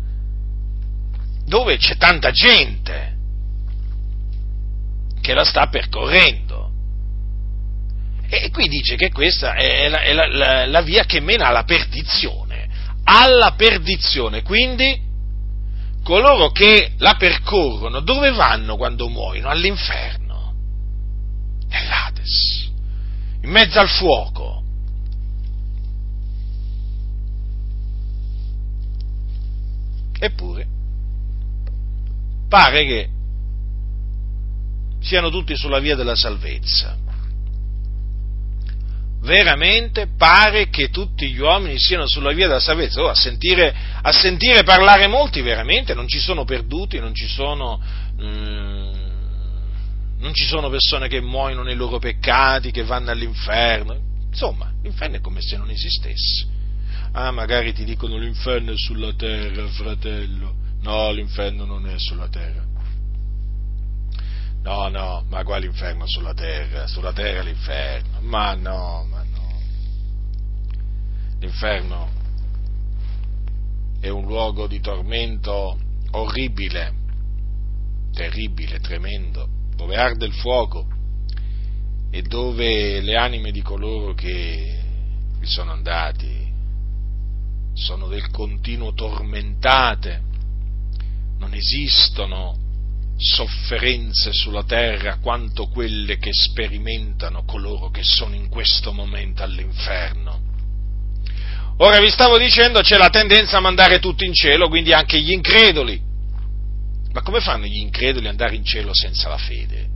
dove c'è tanta gente che la sta percorrendo. E qui dice che questa è la, è la, la, la via che mena alla perdizione, alla perdizione, quindi coloro che la percorrono dove vanno quando muoiono? All'inferno, nell'Ades, in mezzo al fuoco. Eppure, pare che siano tutti sulla via della salvezza. Veramente pare che tutti gli uomini siano sulla via della salvezza. Oh, a, sentire, a, sentire, parlare molti, veramente non ci sono perduti, non ci sono, mm, non ci sono persone che muoiono nei loro peccati, che vanno all'inferno. Insomma, l'inferno è come se non esistesse. Ah, magari ti dicono l'inferno è sulla terra, fratello. No, l'inferno non è sulla terra. No, no, ma quale inferno sulla terra? Sulla terra l'inferno. Ma no, ma no. L'inferno è un luogo di tormento orribile, terribile, tremendo, dove arde il fuoco e dove le anime di coloro che vi sono andati sono del continuo tormentate, non esistono sofferenze sulla terra quanto quelle che sperimentano coloro che sono in questo momento all'inferno. Ora vi stavo dicendo c'è la tendenza a mandare tutti in cielo, quindi anche gli increduli. Ma come fanno gli increduli ad andare in cielo senza la fede?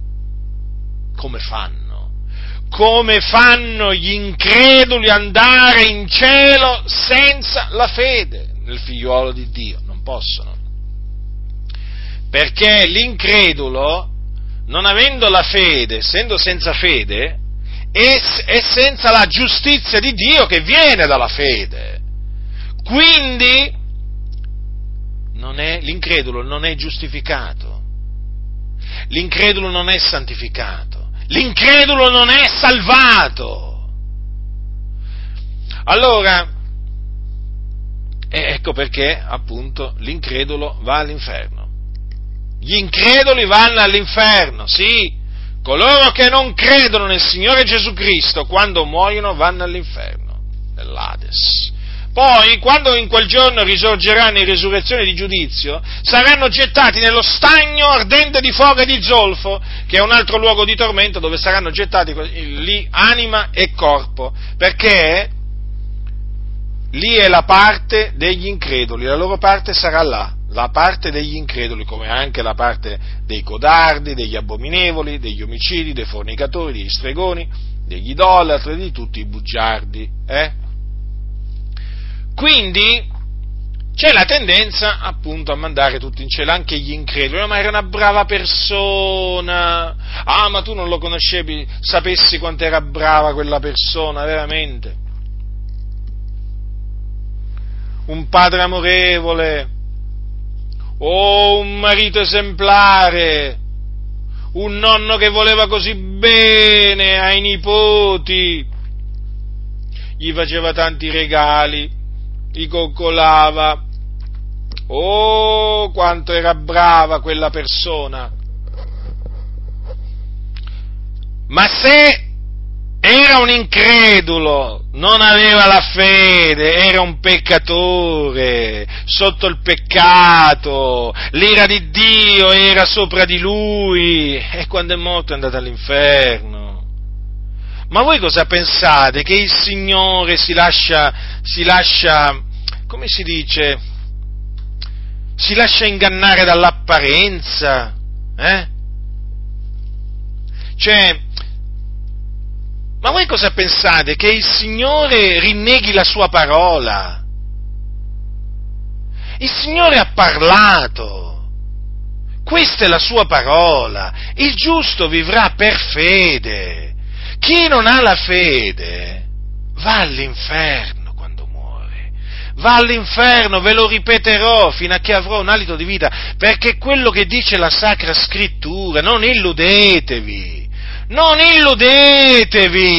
Come fanno? Come fanno gli increduli ad andare in cielo senza la fede nel figliuolo di Dio? Non possono perché l'incredulo, non avendo la fede, essendo senza fede, è, è senza la giustizia di Dio che viene dalla fede. Quindi non è, l'incredulo non è giustificato, l'incredulo non è santificato, l'incredulo non è salvato. Allora, ecco perché appunto l'incredulo va all'inferno. Gli increduli vanno all'inferno, sì, coloro che non credono nel Signore Gesù Cristo quando muoiono vanno all'inferno, nell'Ades. Poi, quando in quel giorno risorgeranno in risurrezione di giudizio, saranno gettati nello stagno ardente di fuoco e di zolfo, che è un altro luogo di tormento dove saranno gettati lì anima e corpo, perché lì è la parte degli increduli, la loro parte sarà là la parte degli increduli, come anche la parte dei codardi, degli abominevoli, degli omicidi, dei fornicatori, degli stregoni, degli idolatri, di tutti i bugiardi. Eh? Quindi c'è la tendenza appunto a mandare tutti in cielo, anche gli increduli, ma era una brava persona, ah ma tu non lo conoscevi, sapessi quanto era brava quella persona, veramente. Un padre amorevole, Oh, un marito esemplare, un nonno che voleva così bene ai nipoti, gli faceva tanti regali, li coccolava. Oh, quanto era brava quella persona! Ma se era un incredulo, non aveva la fede, era un peccatore, sotto il peccato, l'ira di Dio era sopra di lui e quando è morto è andato all'inferno. Ma voi cosa pensate? Che il Signore si lascia, si lascia, come si dice, si lascia ingannare dall'apparenza? Eh? Cioè, ma voi cosa pensate? Che il Signore rinneghi la sua parola? Il Signore ha parlato. Questa è la sua parola. Il giusto vivrà per fede. Chi non ha la fede va all'inferno quando muore. Va all'inferno, ve lo ripeterò fino a che avrò un alito di vita, perché quello che dice la Sacra Scrittura, non illudetevi non illudetevi!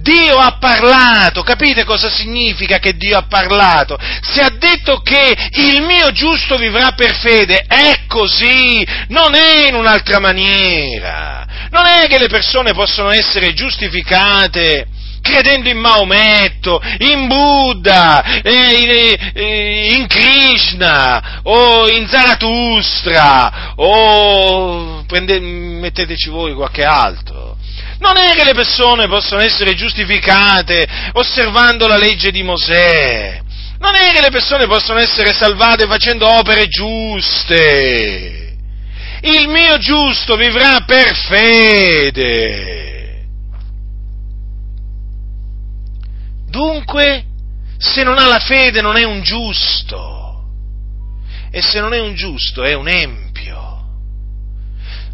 Dio ha parlato, capite cosa significa che Dio ha parlato? Si ha detto che il mio giusto vivrà per fede, è così, non è in un'altra maniera. Non è che le persone possono essere giustificate credendo in Maometto, in Buddha, in, Krishna, o in Zarathustra, o prende, metteteci voi qualche altro. Non è che le persone possono essere giustificate osservando la legge di Mosè. Non è che le persone possono essere salvate facendo opere giuste. il mio giusto vivrà per fede. Dunque, se non ha la fede non è un giusto. E se non è un giusto è un empio.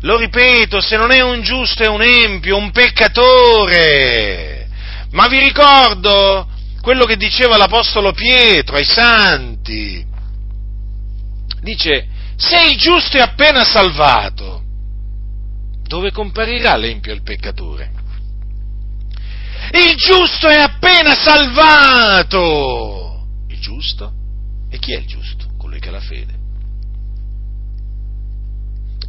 Lo ripeto, se non è un giusto è un empio, un peccatore. Ma vi ricordo quello che diceva l'Apostolo Pietro ai santi. Dice, se il giusto è appena salvato, dove comparirà l'empio e il peccatore? Il giusto è appena salvato! Il giusto? E chi è il giusto? Che la fede.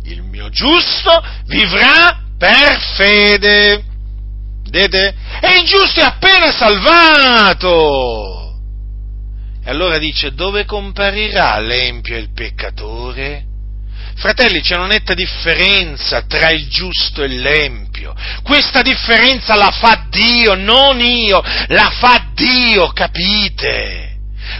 Il mio giusto vivrà per fede. Vedete? E il giusto è appena salvato! E allora dice, dove comparirà l'empio e il peccatore? Fratelli, c'è una netta differenza tra il giusto e l'empio. Questa differenza la fa Dio, non io, la fa Dio, capite?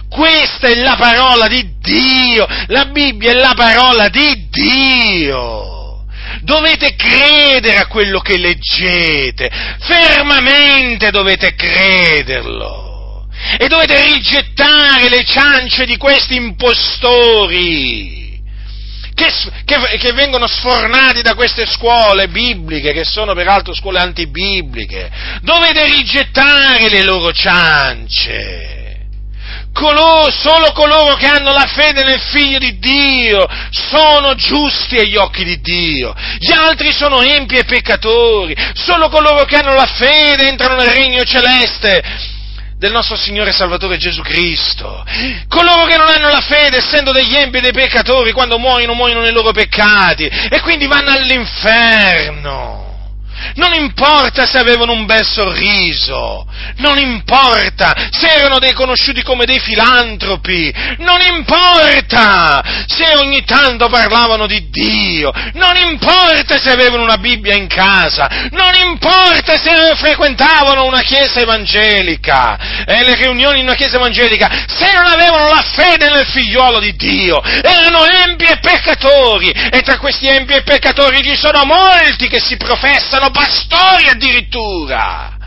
Questa è la parola di Dio, la Bibbia è la parola di Dio. Dovete credere a quello che leggete, fermamente dovete crederlo e dovete rigettare le ciance di questi impostori. Che, che, che, vengono sfornati da queste scuole bibliche, che sono peraltro scuole antibibliche. Dovete rigettare le loro ciance. Coloro, solo coloro che hanno la fede nel Figlio di Dio sono giusti agli occhi di Dio. Gli altri sono empi e peccatori. Solo coloro che hanno la fede entrano nel regno celeste del nostro Signore Salvatore Gesù Cristo. Coloro che non hanno la fede, essendo degli empi e dei peccatori, quando muoiono, muoiono nei loro peccati e quindi vanno all'inferno. Non importa se avevano un bel sorriso, non importa se erano dei conosciuti come dei filantropi, non importa se ogni tanto parlavano di Dio, non importa se avevano una Bibbia in casa, non importa se frequentavano una chiesa evangelica. E le riunioni in una chiesa evangelica, se non avevano la fede nel figliuolo di Dio, erano empi e peccatori. E tra questi empi e peccatori ci sono molti che si professano pastori addirittura.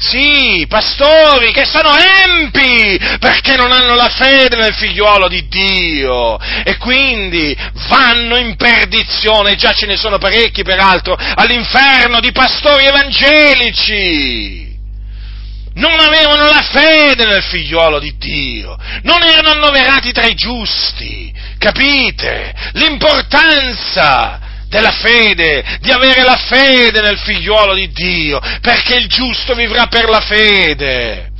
Sì, pastori che sono empi perché non hanno la fede nel figliuolo di Dio. E quindi vanno in perdizione, già ce ne sono parecchi peraltro, all'inferno di pastori evangelici. Non avevano la fede nel figliuolo di Dio, non erano annoverati tra i giusti, capite? L'importanza della fede, di avere la fede nel figliuolo di Dio, perché il giusto vivrà per la fede.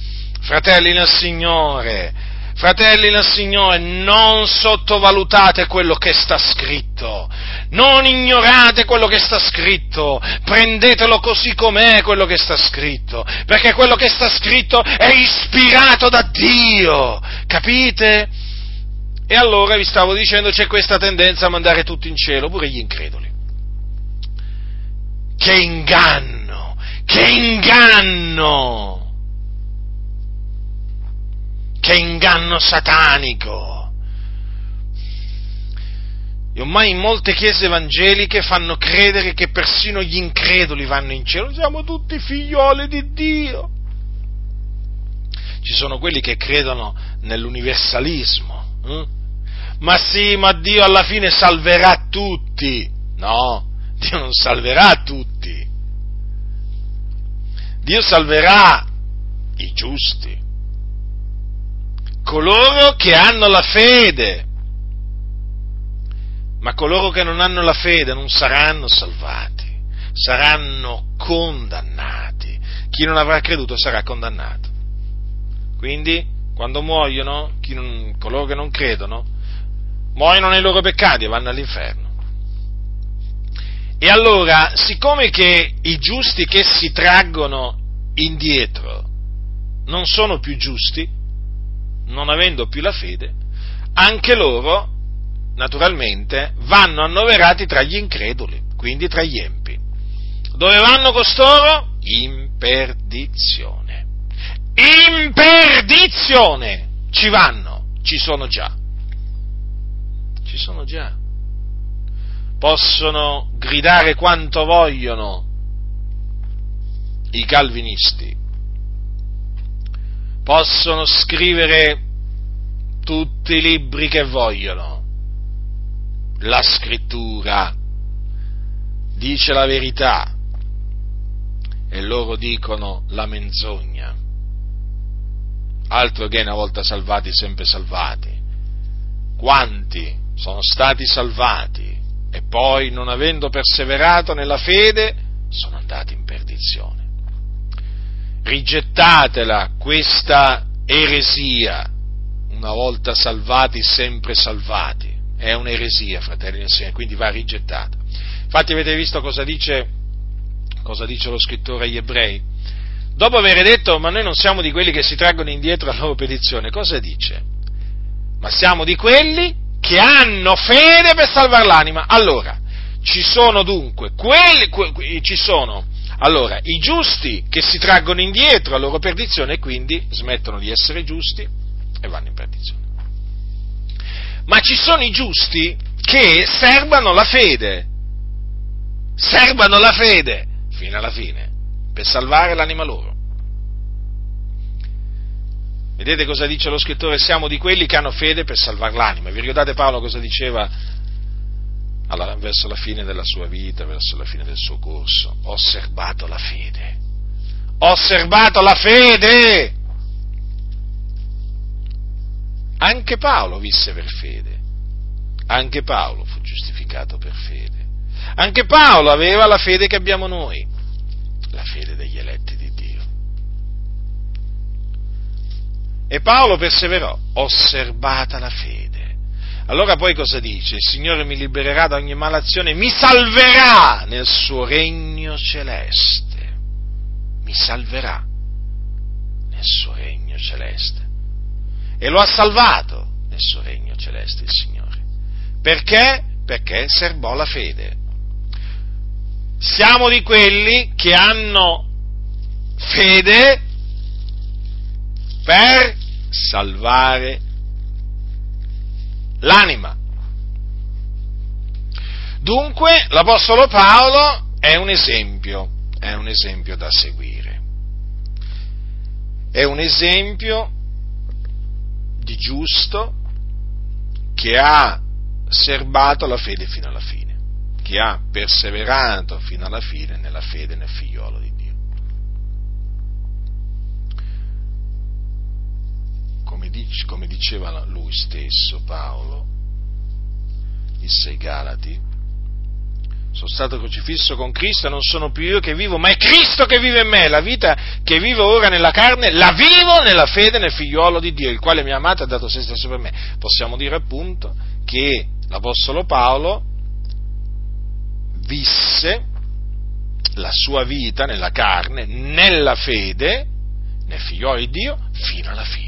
Fratelli nel Signore, fratelli nel Signore, non sottovalutate quello che sta scritto, non ignorate quello che sta scritto, prendetelo così com'è quello che sta scritto, perché quello che sta scritto è ispirato da Dio, capite? E allora vi stavo dicendo c'è questa tendenza a mandare tutti in cielo, pure gli increduli. Che inganno! Che inganno! Che inganno satanico! E ormai in molte chiese evangeliche fanno credere che persino gli increduli vanno in cielo. Siamo tutti figlioli di Dio. Ci sono quelli che credono nell'universalismo. Eh? Ma sì, ma Dio alla fine salverà tutti. No, Dio non salverà tutti. Dio salverà i giusti, coloro che hanno la fede. Ma coloro che non hanno la fede non saranno salvati, saranno condannati. Chi non avrà creduto sarà condannato. Quindi, quando muoiono, non, coloro che non credono, muoiono nei loro peccati e vanno all'inferno. E allora, siccome che i giusti che si traggono indietro non sono più giusti, non avendo più la fede, anche loro, naturalmente, vanno annoverati tra gli increduli, quindi tra gli empi. Dove vanno costoro? In perdizione. In perdizione! Ci vanno, ci sono già sono già. possono gridare quanto vogliono i calvinisti, possono scrivere tutti i libri che vogliono, la scrittura dice la verità e loro dicono la menzogna. Altro che una volta salvati, sempre salvati. Quanti sono stati salvati e poi, non avendo perseverato nella fede, sono andati in perdizione. Rigettatela questa eresia, una volta salvati, sempre salvati. È un'eresia, fratelli del Signore, quindi va rigettata. Infatti avete visto cosa dice, cosa dice lo scrittore agli ebrei? Dopo aver detto, ma noi non siamo di quelli che si traggono indietro alla loro petizione, cosa dice? Ma siamo di quelli che hanno fede per salvare l'anima. Allora, ci sono dunque quelli, que, ci sono allora, i giusti che si traggono indietro alla loro perdizione e quindi smettono di essere giusti e vanno in perdizione. Ma ci sono i giusti che serbano la fede, serbano la fede fino alla fine per salvare l'anima loro. Vedete cosa dice lo scrittore? Siamo di quelli che hanno fede per salvare l'anima. Vi ricordate Paolo cosa diceva alla, verso la fine della sua vita, verso la fine del suo corso? Ho osservato la fede. Ho osservato la fede! Anche Paolo visse per fede. Anche Paolo fu giustificato per fede. Anche Paolo aveva la fede che abbiamo noi, la fede degli eletti E Paolo perseverò, osservata la fede. Allora poi cosa dice? Il Signore mi libererà da ogni malazione, mi salverà nel suo regno celeste. Mi salverà nel suo regno celeste. E lo ha salvato nel suo regno celeste il Signore. Perché? Perché serbò la fede siamo di quelli che hanno fede per salvare l'anima. Dunque l'Apostolo Paolo è un esempio, è un esempio da seguire. È un esempio di giusto che ha serbato la fede fino alla fine che ha perseverato fino alla fine nella fede nel figliolo di Dio. Come, dice, come diceva lui stesso, Paolo, disse ai Galati, sono stato crocifisso con Cristo, non sono più io che vivo, ma è Cristo che vive in me. La vita che vivo ora nella carne, la vivo nella fede nel figliuolo di Dio, il quale mi ha amato e ha dato se stesso per me. Possiamo dire appunto che l'Apostolo Paolo visse la sua vita nella carne, nella fede, nel figliolo di Dio, fino alla fine.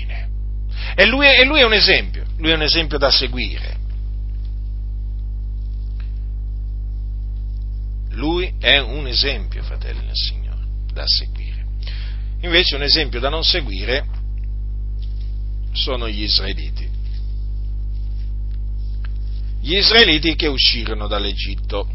E lui, e lui è un esempio, lui è un esempio da seguire. Lui è un esempio, fratelli del Signore, da seguire. Invece un esempio da non seguire sono gli israeliti. Gli israeliti che uscirono dall'Egitto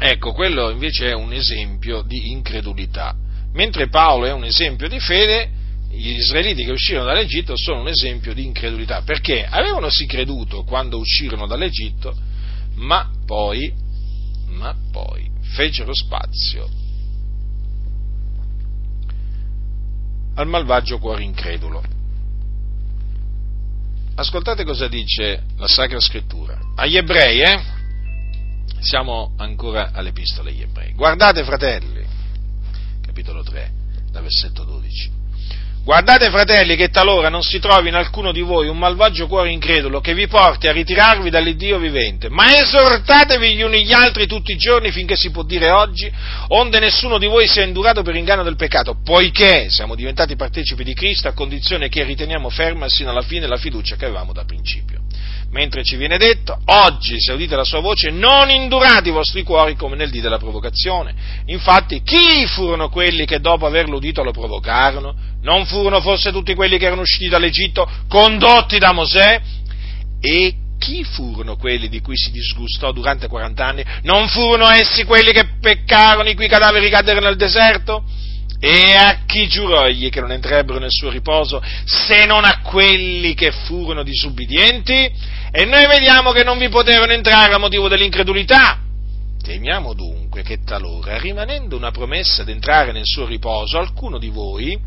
Ecco, quello invece è un esempio di incredulità. Mentre Paolo è un esempio di fede, gli israeliti che uscirono dall'Egitto sono un esempio di incredulità, perché avevano sì creduto quando uscirono dall'Egitto, ma poi, ma poi fecero spazio al malvagio cuore incredulo. Ascoltate cosa dice la Sacra Scrittura. Agli ebrei, eh? Siamo ancora all'Epistola agli Ebrei. Guardate, fratelli, capitolo 3, da versetto 12. Guardate, fratelli, che talora non si trovi in alcuno di voi un malvagio cuore incredulo che vi porti a ritirarvi dall'Iddio vivente, ma esortatevi gli uni gli altri tutti i giorni finché si può dire oggi, onde nessuno di voi sia indurato per inganno del peccato, poiché siamo diventati partecipi di Cristo a condizione che riteniamo ferma sino alla fine la fiducia che avevamo da principio mentre ci viene detto, oggi se udite la sua voce non indurate i vostri cuori come nel dì della provocazione. Infatti, chi furono quelli che dopo averlo udito lo provocarono? Non furono forse tutti quelli che erano usciti dall'Egitto condotti da Mosè? E chi furono quelli di cui si disgustò durante 40 anni? Non furono essi quelli che peccarono, i cui cadaveri caddero nel deserto? E a chi giurò egli che non entrerebbero nel suo riposo, se non a quelli che furono disubbidienti? E noi vediamo che non vi potevano entrare a motivo dell'incredulità. Temiamo dunque che talora, rimanendo una promessa d'entrare nel suo riposo, alcuno di voi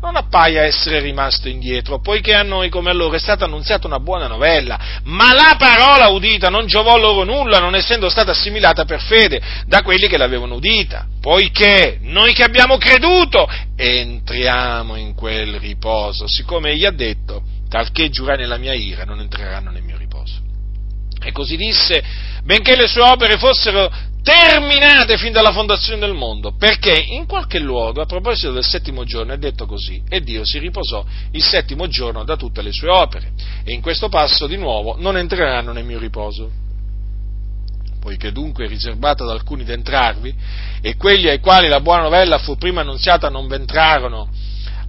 non appaia essere rimasto indietro, poiché a noi come a loro è stata annunziata una buona novella, ma la parola udita non giovò loro nulla, non essendo stata assimilata per fede da quelli che l'avevano udita, poiché noi che abbiamo creduto entriamo in quel riposo, siccome egli ha detto, talché giurai nella mia ira, non entreranno nel mio riposo. E così disse, benché le sue opere fossero terminate fin dalla fondazione del mondo, perché in qualche luogo, a proposito del settimo giorno, è detto così, e Dio si riposò il settimo giorno da tutte le sue opere, e in questo passo di nuovo non entreranno nel mio riposo. Poiché dunque è riservato ad alcuni d'entrarvi, e quelli ai quali la buona novella fu prima annunziata non v'entrarono,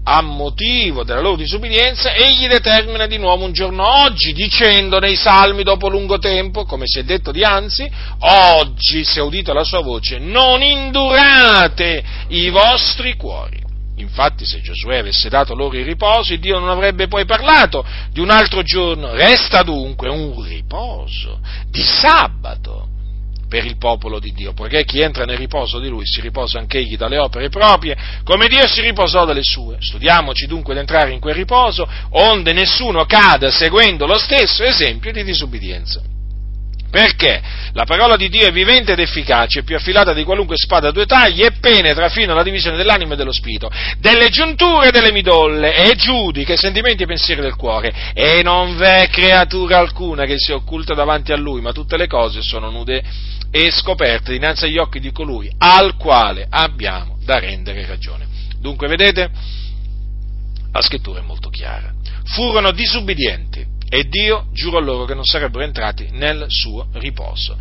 a motivo della loro disubbidienza, egli determina di nuovo un giorno oggi, dicendo nei salmi dopo lungo tempo, come si è detto dianzi, oggi se udito la sua voce, non indurate i vostri cuori. Infatti se Giosuè avesse dato loro il riposo, Dio non avrebbe poi parlato di un altro giorno. Resta dunque un riposo di sabato per il popolo di Dio, poiché chi entra nel riposo di lui si riposa anche egli dalle opere proprie, come Dio si riposò dalle sue. Studiamoci dunque di entrare in quel riposo, onde nessuno cada seguendo lo stesso esempio di disubbidienza. Perché la parola di Dio è vivente ed efficace, più affilata di qualunque spada a due tagli e penetra fino alla divisione dell'anima e dello spirito, delle giunture e delle midolle e giudica i sentimenti e i pensieri del cuore. E non v'è creatura alcuna che sia occulta davanti a lui, ma tutte le cose sono nude e scoperte dinanzi agli occhi di colui al quale abbiamo da rendere ragione. Dunque, vedete, la scrittura è molto chiara. Furono disubbidienti e Dio giurò loro che non sarebbero entrati nel suo riposo.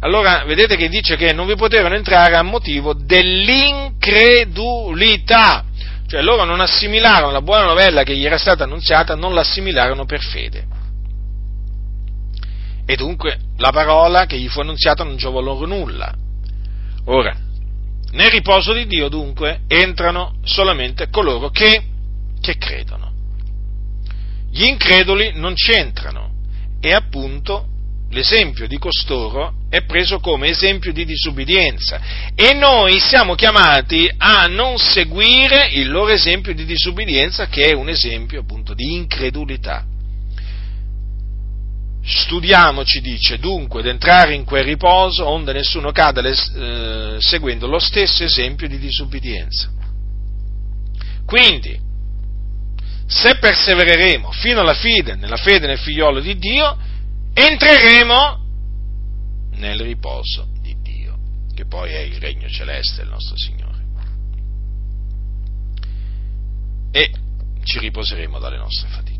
Allora, vedete che dice che non vi potevano entrare a motivo dell'incredulità. Cioè loro non assimilarono la buona novella che gli era stata annunziata, non l'assimilarono per fede e dunque la parola che gli fu annunziata non giovò loro nulla. Ora, nel riposo di Dio dunque entrano solamente coloro che, che credono. Gli increduli non c'entrano e appunto l'esempio di costoro è preso come esempio di disubbidienza e noi siamo chiamati a non seguire il loro esempio di disubbidienza che è un esempio appunto di incredulità. Studiamoci, dice, dunque, d'entrare in quel riposo onde nessuno cada eh, seguendo lo stesso esempio di disubbidienza. Quindi, se persevereremo fino alla fine, nella fede nel figliolo di Dio, entreremo nel riposo di Dio, che poi è il regno celeste del nostro Signore. E ci riposeremo dalle nostre fatiche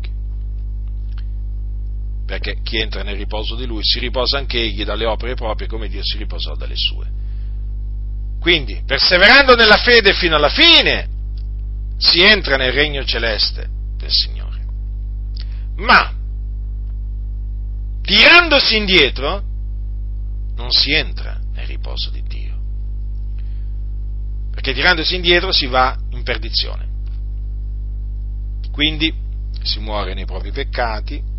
perché chi entra nel riposo di lui si riposa anche egli dalle opere proprie come Dio si riposò dalle sue. Quindi, perseverando nella fede fino alla fine, si entra nel regno celeste del Signore. Ma, tirandosi indietro, non si entra nel riposo di Dio. Perché tirandosi indietro si va in perdizione. Quindi si muore nei propri peccati,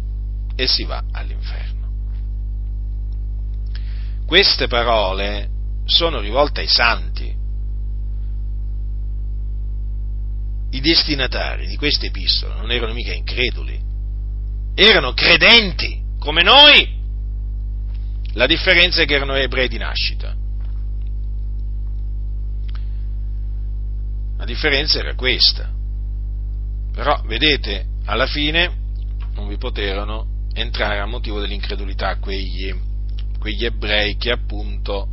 e si va all'inferno. Queste parole sono rivolte ai santi. I destinatari di queste epistole non erano mica increduli, erano credenti come noi. La differenza è che erano ebrei di nascita. La differenza era questa. Però, vedete, alla fine non vi poterono entrare a motivo dell'incredulità quegli, quegli ebrei che appunto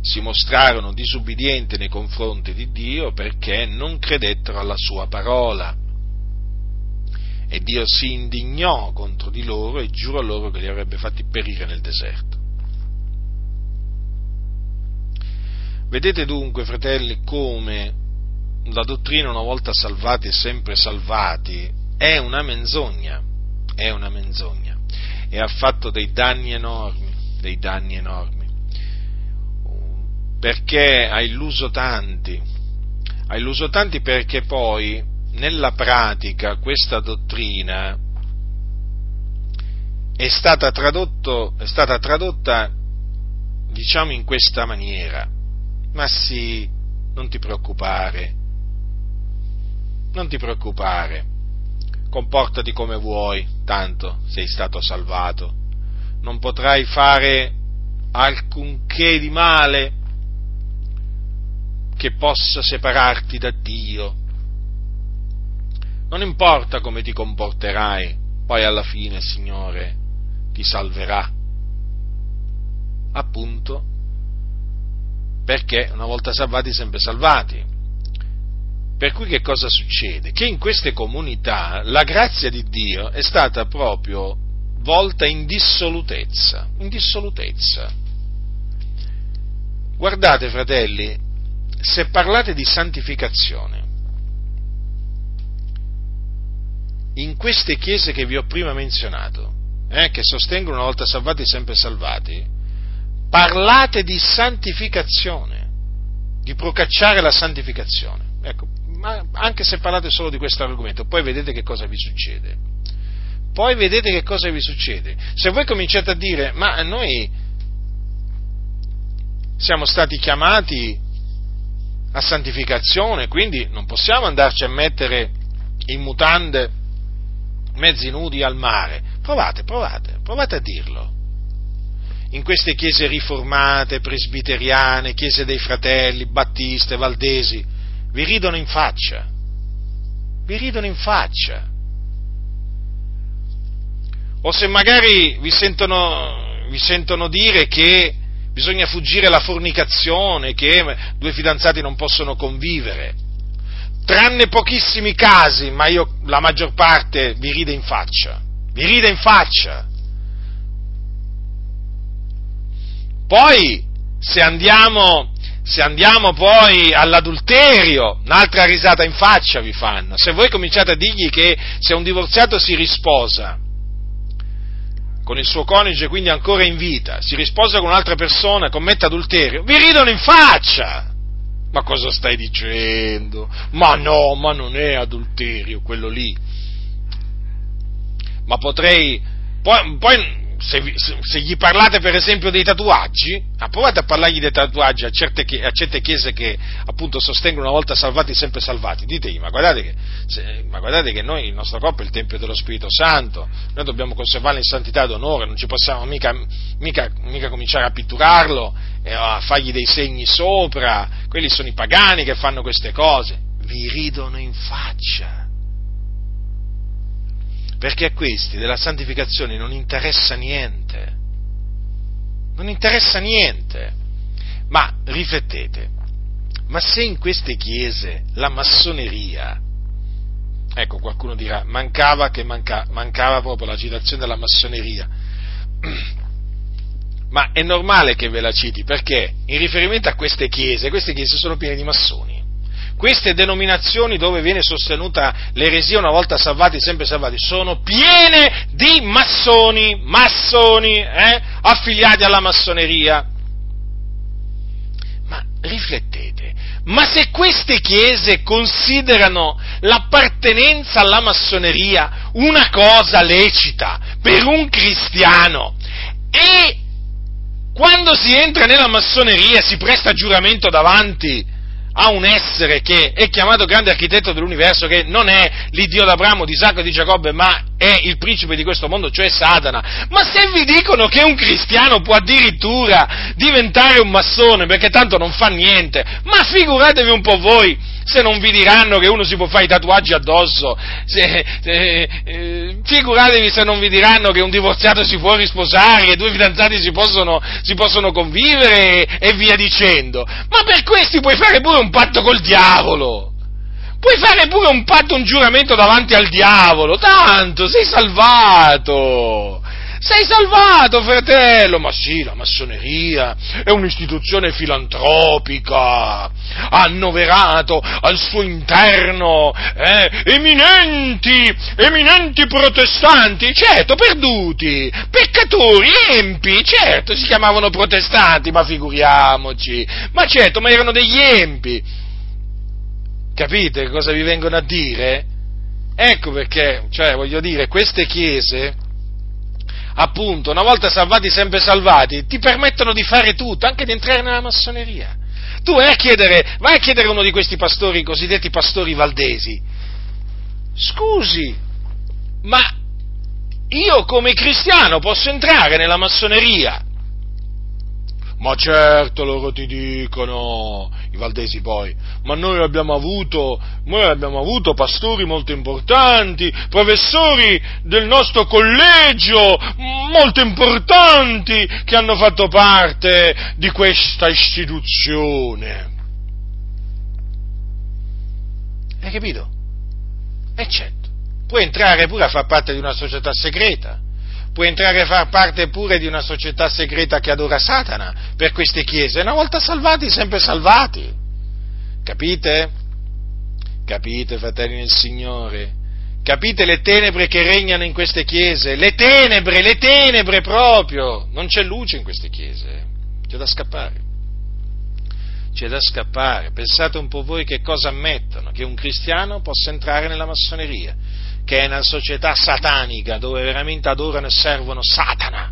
si mostrarono disubbidienti nei confronti di Dio perché non credettero alla sua parola. E Dio si indignò contro di loro e giurò loro che li avrebbe fatti perire nel deserto. Vedete dunque, fratelli, come la dottrina una volta salvati e sempre salvati è una menzogna, è una menzogna e ha fatto dei danni enormi, dei danni enormi, perché ha illuso tanti, ha illuso tanti perché poi nella pratica questa dottrina è stata, tradotto, è stata tradotta, diciamo, in questa maniera. Ma sì, non ti preoccupare, non ti preoccupare, comportati come vuoi, tanto sei stato salvato, non potrai fare alcunché di male che possa separarti da Dio. Non importa come ti comporterai, poi alla fine, Signore, ti salverà. Appunto, perché una volta salvati, sempre salvati. Per cui che cosa succede? Che in queste comunità la grazia di Dio è stata proprio volta in dissolutezza, in dissolutezza. Guardate, fratelli, se parlate di santificazione, in queste chiese che vi ho prima menzionato, eh, che sostengono una volta salvati sempre salvati, parlate di santificazione, di procacciare la santificazione. Ecco, ma anche se parlate solo di questo argomento, poi vedete che cosa vi succede. Poi vedete che cosa vi succede. Se voi cominciate a dire, ma noi siamo stati chiamati a santificazione, quindi non possiamo andarci a mettere in mutande mezzi nudi al mare. Provate, provate, provate a dirlo. In queste chiese riformate, presbiteriane, chiese dei fratelli, battiste, valdesi, vi ridono in faccia. Vi ridono in faccia. O se magari vi sentono, vi sentono dire che bisogna fuggire alla fornicazione, che due fidanzati non possono convivere tranne pochissimi casi, ma io la maggior parte vi ride in faccia, vi ride in faccia. Poi, se andiamo, se andiamo poi all'adulterio, un'altra risata in faccia vi fanno. Se voi cominciate a dirgli che se un divorziato si risposa con il suo coniuge, quindi ancora in vita, si risposa con un'altra persona, commette adulterio, vi ridono in faccia. Ma cosa stai dicendo? Ma no, ma non è adulterio quello lì. Ma potrei. Poi, poi se, se, gli parlate per esempio dei tatuaggi, ah, provate a parlargli dei tatuaggi a certe, a certe, chiese che appunto sostengono una volta salvati sempre salvati, ditegli ma guardate, che, se, ma guardate che noi, il nostro corpo è il Tempio dello Spirito Santo, noi dobbiamo conservarlo in santità ed onore, non ci possiamo mica, mica, mica cominciare a pitturarlo, e a fargli dei segni sopra, quelli sono i pagani che fanno queste cose, vi ridono in faccia perché a questi della santificazione non interessa niente. Non interessa niente. Ma riflettete, ma se in queste chiese la massoneria, ecco qualcuno dirà, mancava che manca, mancava proprio la citazione della massoneria, ma è normale che ve la citi perché in riferimento a queste chiese, queste chiese sono piene di massoni queste denominazioni dove viene sostenuta l'eresia una volta salvati, sempre salvati, sono piene di massoni, massoni, eh, affiliati alla massoneria. Ma riflettete, ma se queste chiese considerano l'appartenenza alla massoneria una cosa lecita per un cristiano e quando si entra nella massoneria si presta giuramento davanti a un essere che è chiamato grande architetto dell'universo, che non è l'Iddio d'Abramo, di Isacco e di Giacobbe, ma è il principe di questo mondo, cioè Satana. Ma se vi dicono che un cristiano può addirittura diventare un massone perché tanto non fa niente, ma figuratevi un po' voi se non vi diranno che uno si può fare i tatuaggi addosso, se, se, eh, figuratevi se non vi diranno che un divorziato si può risposare, che due fidanzati si possono, si possono convivere e, e via dicendo. Ma per questi puoi fare pure un patto col diavolo! Puoi fare pure un patto, un giuramento davanti al diavolo, tanto sei salvato! sei salvato, fratello! Ma sì, la massoneria è un'istituzione filantropica, annoverato al suo interno eh, eminenti, eminenti protestanti, certo, perduti, peccatori, empi, certo, si chiamavano protestanti, ma figuriamoci, ma certo, ma erano degli empi. Capite cosa vi vengono a dire? Ecco perché, cioè, voglio dire, queste chiese, appunto, una volta salvati, sempre salvati, ti permettono di fare tutto, anche di entrare nella massoneria. Tu vai a chiedere, vai a chiedere uno di questi pastori, cosiddetti pastori valdesi, scusi, ma io come cristiano posso entrare nella massoneria? Ma certo loro ti dicono, i valdesi poi, ma noi abbiamo avuto, noi abbiamo avuto pastori molto importanti, professori del nostro collegio molto importanti che hanno fatto parte di questa istituzione. Hai capito? E certo, puoi entrare pure a far parte di una società segreta può entrare a far parte pure di una società segreta che adora Satana per queste chiese. Una volta salvati, sempre salvati. Capite? Capite, fratelli del Signore? Capite le tenebre che regnano in queste chiese? Le tenebre, le tenebre proprio! Non c'è luce in queste chiese, c'è da scappare. C'è da scappare. Pensate un po' voi che cosa ammettono, che un cristiano possa entrare nella massoneria che è una società satanica dove veramente adorano e servono Satana.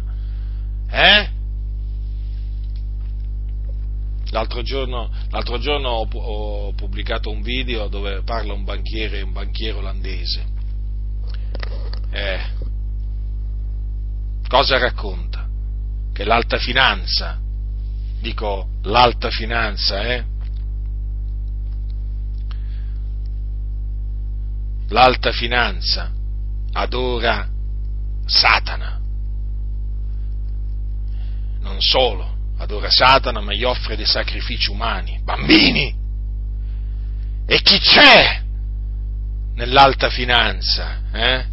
Eh? L'altro giorno, l'altro giorno ho, ho, pubblicato un video dove parla un banchiere, un banchiere olandese. Eh, cosa racconta? Che l'alta finanza, dico l'alta finanza, eh? L'alta finanza adora Satana. Non solo adora Satana, ma gli offre dei sacrifici umani, bambini. E chi c'è nell'alta finanza? Eh?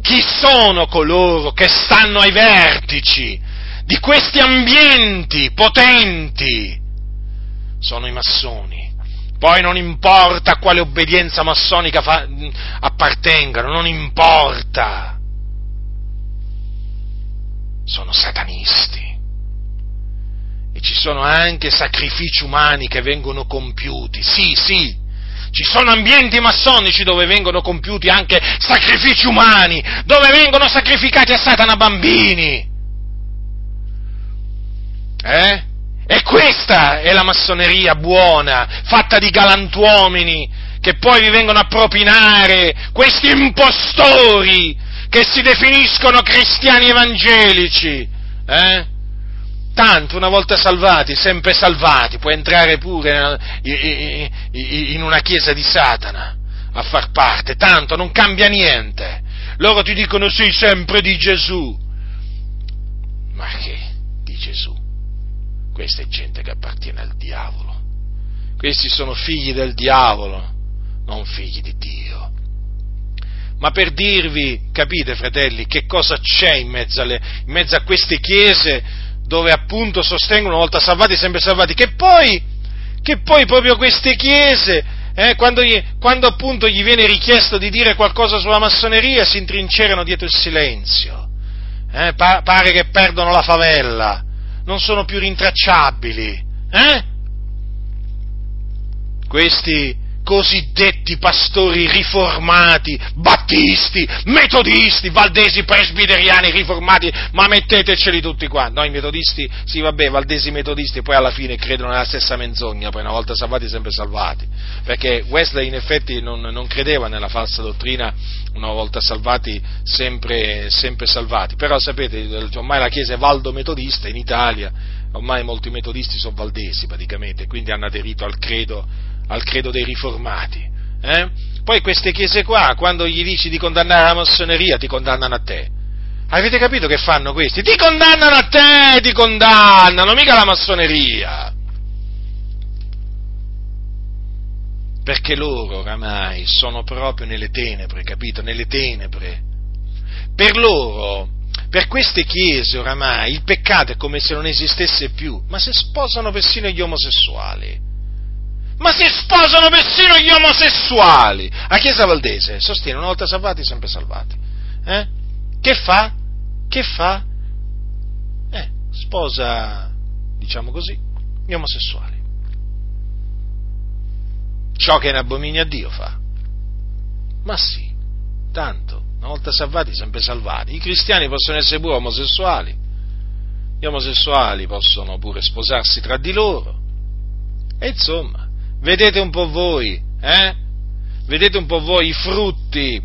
Chi sono coloro che stanno ai vertici di questi ambienti potenti? Sono i massoni poi non importa a quale obbedienza massonica fa, appartengano, non importa. Sono satanisti. E ci sono anche sacrifici umani che vengono compiuti. Sì, sì, ci sono ambienti massonici dove vengono compiuti anche sacrifici umani, dove vengono sacrificati a Satana bambini. Eh? E questa è la massoneria buona, fatta di galantuomini, che poi vi vengono a propinare questi impostori che si definiscono cristiani evangelici. Eh? Tanto, una volta salvati, sempre salvati, puoi entrare pure in una chiesa di Satana a far parte, tanto non cambia niente. Loro ti dicono sì, sempre di Gesù. Ma che di Gesù? Questa è gente che appartiene al diavolo. Questi sono figli del diavolo, non figli di Dio. Ma per dirvi, capite fratelli, che cosa c'è in mezzo, alle, in mezzo a queste chiese dove appunto sostengono una volta salvati, sempre salvati, che poi, che poi proprio queste chiese, eh, quando, gli, quando, appunto gli viene richiesto di dire qualcosa sulla massoneria, si intrincerano dietro il silenzio. Eh, pa- pare che perdono la favella non sono più rintracciabili. Eh? Questi cosiddetti pastori riformati, battisti, metodisti, valdesi, presbiteriani riformati, ma metteteceli tutti qua. No, i metodisti, sì vabbè, valdesi metodisti, poi alla fine credono nella stessa menzogna, poi una volta salvati sempre salvati. Perché Wesley in effetti non, non credeva nella falsa dottrina, una volta salvati sempre, sempre salvati. Però sapete, ormai la Chiesa è valdo metodista in Italia, ormai molti metodisti sono valdesi praticamente, quindi hanno aderito al credo al credo dei riformati. Eh? Poi queste chiese qua, quando gli dici di condannare la massoneria, ti condannano a te. Avete capito che fanno questi? Ti condannano a te, ti condannano, mica la massoneria. Perché loro oramai sono proprio nelle tenebre, capito? Nelle tenebre. Per loro, per queste chiese oramai il peccato è come se non esistesse più, ma si sposano persino gli omosessuali. Ma si sposano persino gli omosessuali! A Chiesa Valdese sostiene una volta salvati, sempre salvati. Eh? Che fa? Che fa? Eh, sposa, diciamo così, gli omosessuali. Ciò che è in abominio a Dio fa. Ma sì, tanto, una volta salvati, sempre salvati. I cristiani possono essere pure omosessuali, gli omosessuali possono pure sposarsi tra di loro. E insomma, vedete un po' voi, eh? Vedete un po' voi i frutti,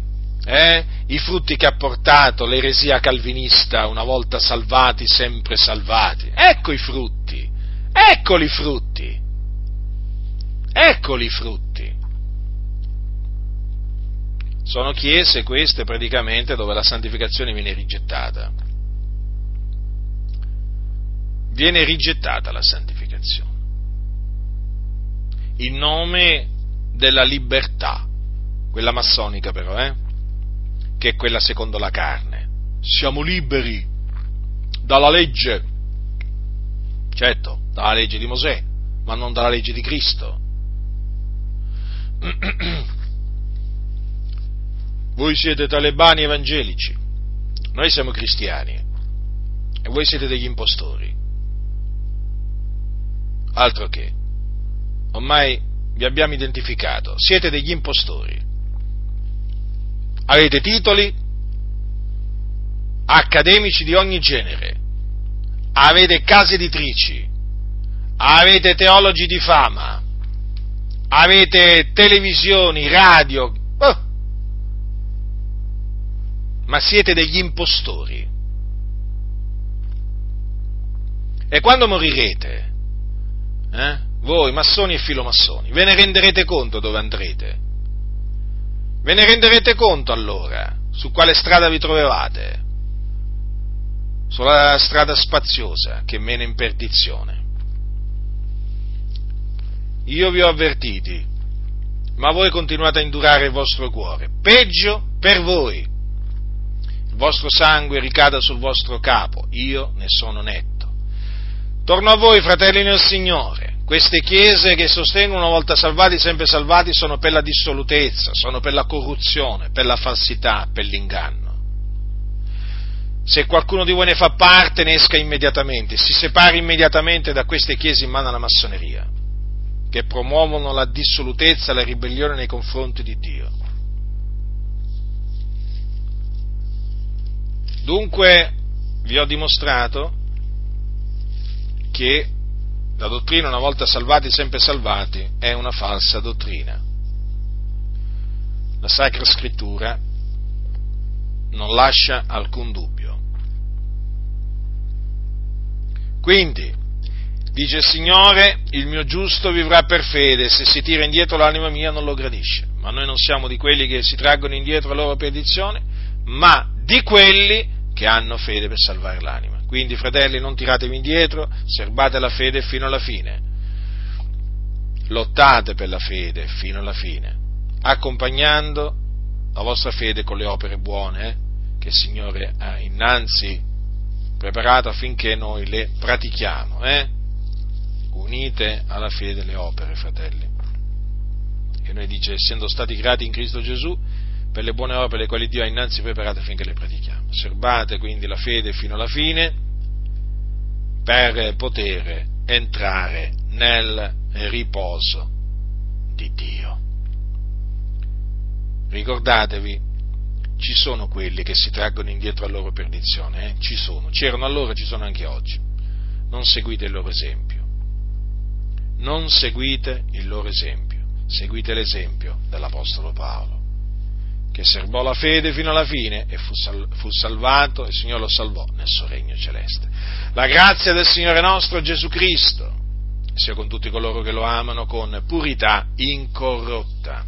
eh? I frutti che ha portato l'eresia calvinista, una volta salvati, sempre salvati. Ecco i frutti, eccoli i frutti, eccoli i frutti. Sono chiese queste praticamente dove la santificazione viene rigettata. Viene rigettata la santificazione. In nome della libertà, quella massonica però, eh? che è quella secondo la carne. Siamo liberi dalla legge, certo, dalla legge di Mosè, ma non dalla legge di Cristo. Voi siete talebani evangelici, noi siamo cristiani e voi siete degli impostori. Altro che, ormai vi abbiamo identificato, siete degli impostori. Avete titoli accademici di ogni genere, avete case editrici, avete teologi di fama, avete televisioni, radio, ma siete degli impostori. E quando morirete, eh, voi massoni e filomassoni, ve ne renderete conto dove andrete? Ve ne renderete conto allora su quale strada vi trovevate? Sulla strada spaziosa che mena in perdizione. Io vi ho avvertiti, ma voi continuate a indurare il vostro cuore. Peggio per voi il vostro sangue ricada sul vostro capo, io ne sono netto. Torno a voi, fratelli nel Signore. Queste chiese che sostengono una volta salvati, sempre salvati, sono per la dissolutezza, sono per la corruzione, per la falsità, per l'inganno. Se qualcuno di voi ne fa parte, ne esca immediatamente, si separi immediatamente da queste chiese in mano alla massoneria, che promuovono la dissolutezza e la ribellione nei confronti di Dio. Dunque vi ho dimostrato che la dottrina una volta salvati, sempre salvati, è una falsa dottrina. La Sacra Scrittura non lascia alcun dubbio. Quindi, dice il Signore, il mio giusto vivrà per fede, se si tira indietro l'anima mia non lo gradisce. Ma noi non siamo di quelli che si traggono indietro la loro perdizione, ma di quelli che hanno fede per salvare l'anima. Quindi, fratelli, non tiratevi indietro, serbate la fede fino alla fine. Lottate per la fede fino alla fine, accompagnando la vostra fede con le opere buone eh, che il Signore ha innanzi preparato affinché noi le pratichiamo. Eh? Unite alla fede le opere, fratelli. E noi dice, essendo stati creati in Cristo Gesù, per le buone opere le quali Dio ha innanzi preparate affinché le pratichiamo. Serbate quindi la fede fino alla fine per poter entrare nel riposo di Dio. Ricordatevi, ci sono quelli che si traggono indietro a loro perdizione, eh? ci sono, c'erano allora, ci sono anche oggi. Non seguite il loro esempio. Non seguite il loro esempio, seguite l'esempio dell'Apostolo Paolo che serbò la fede fino alla fine e fu, sal- fu, salvato, il Signore lo salvò nel suo regno celeste. La grazia del Signore nostro Gesù Cristo sia con tutti coloro che lo amano con purità incorrotta.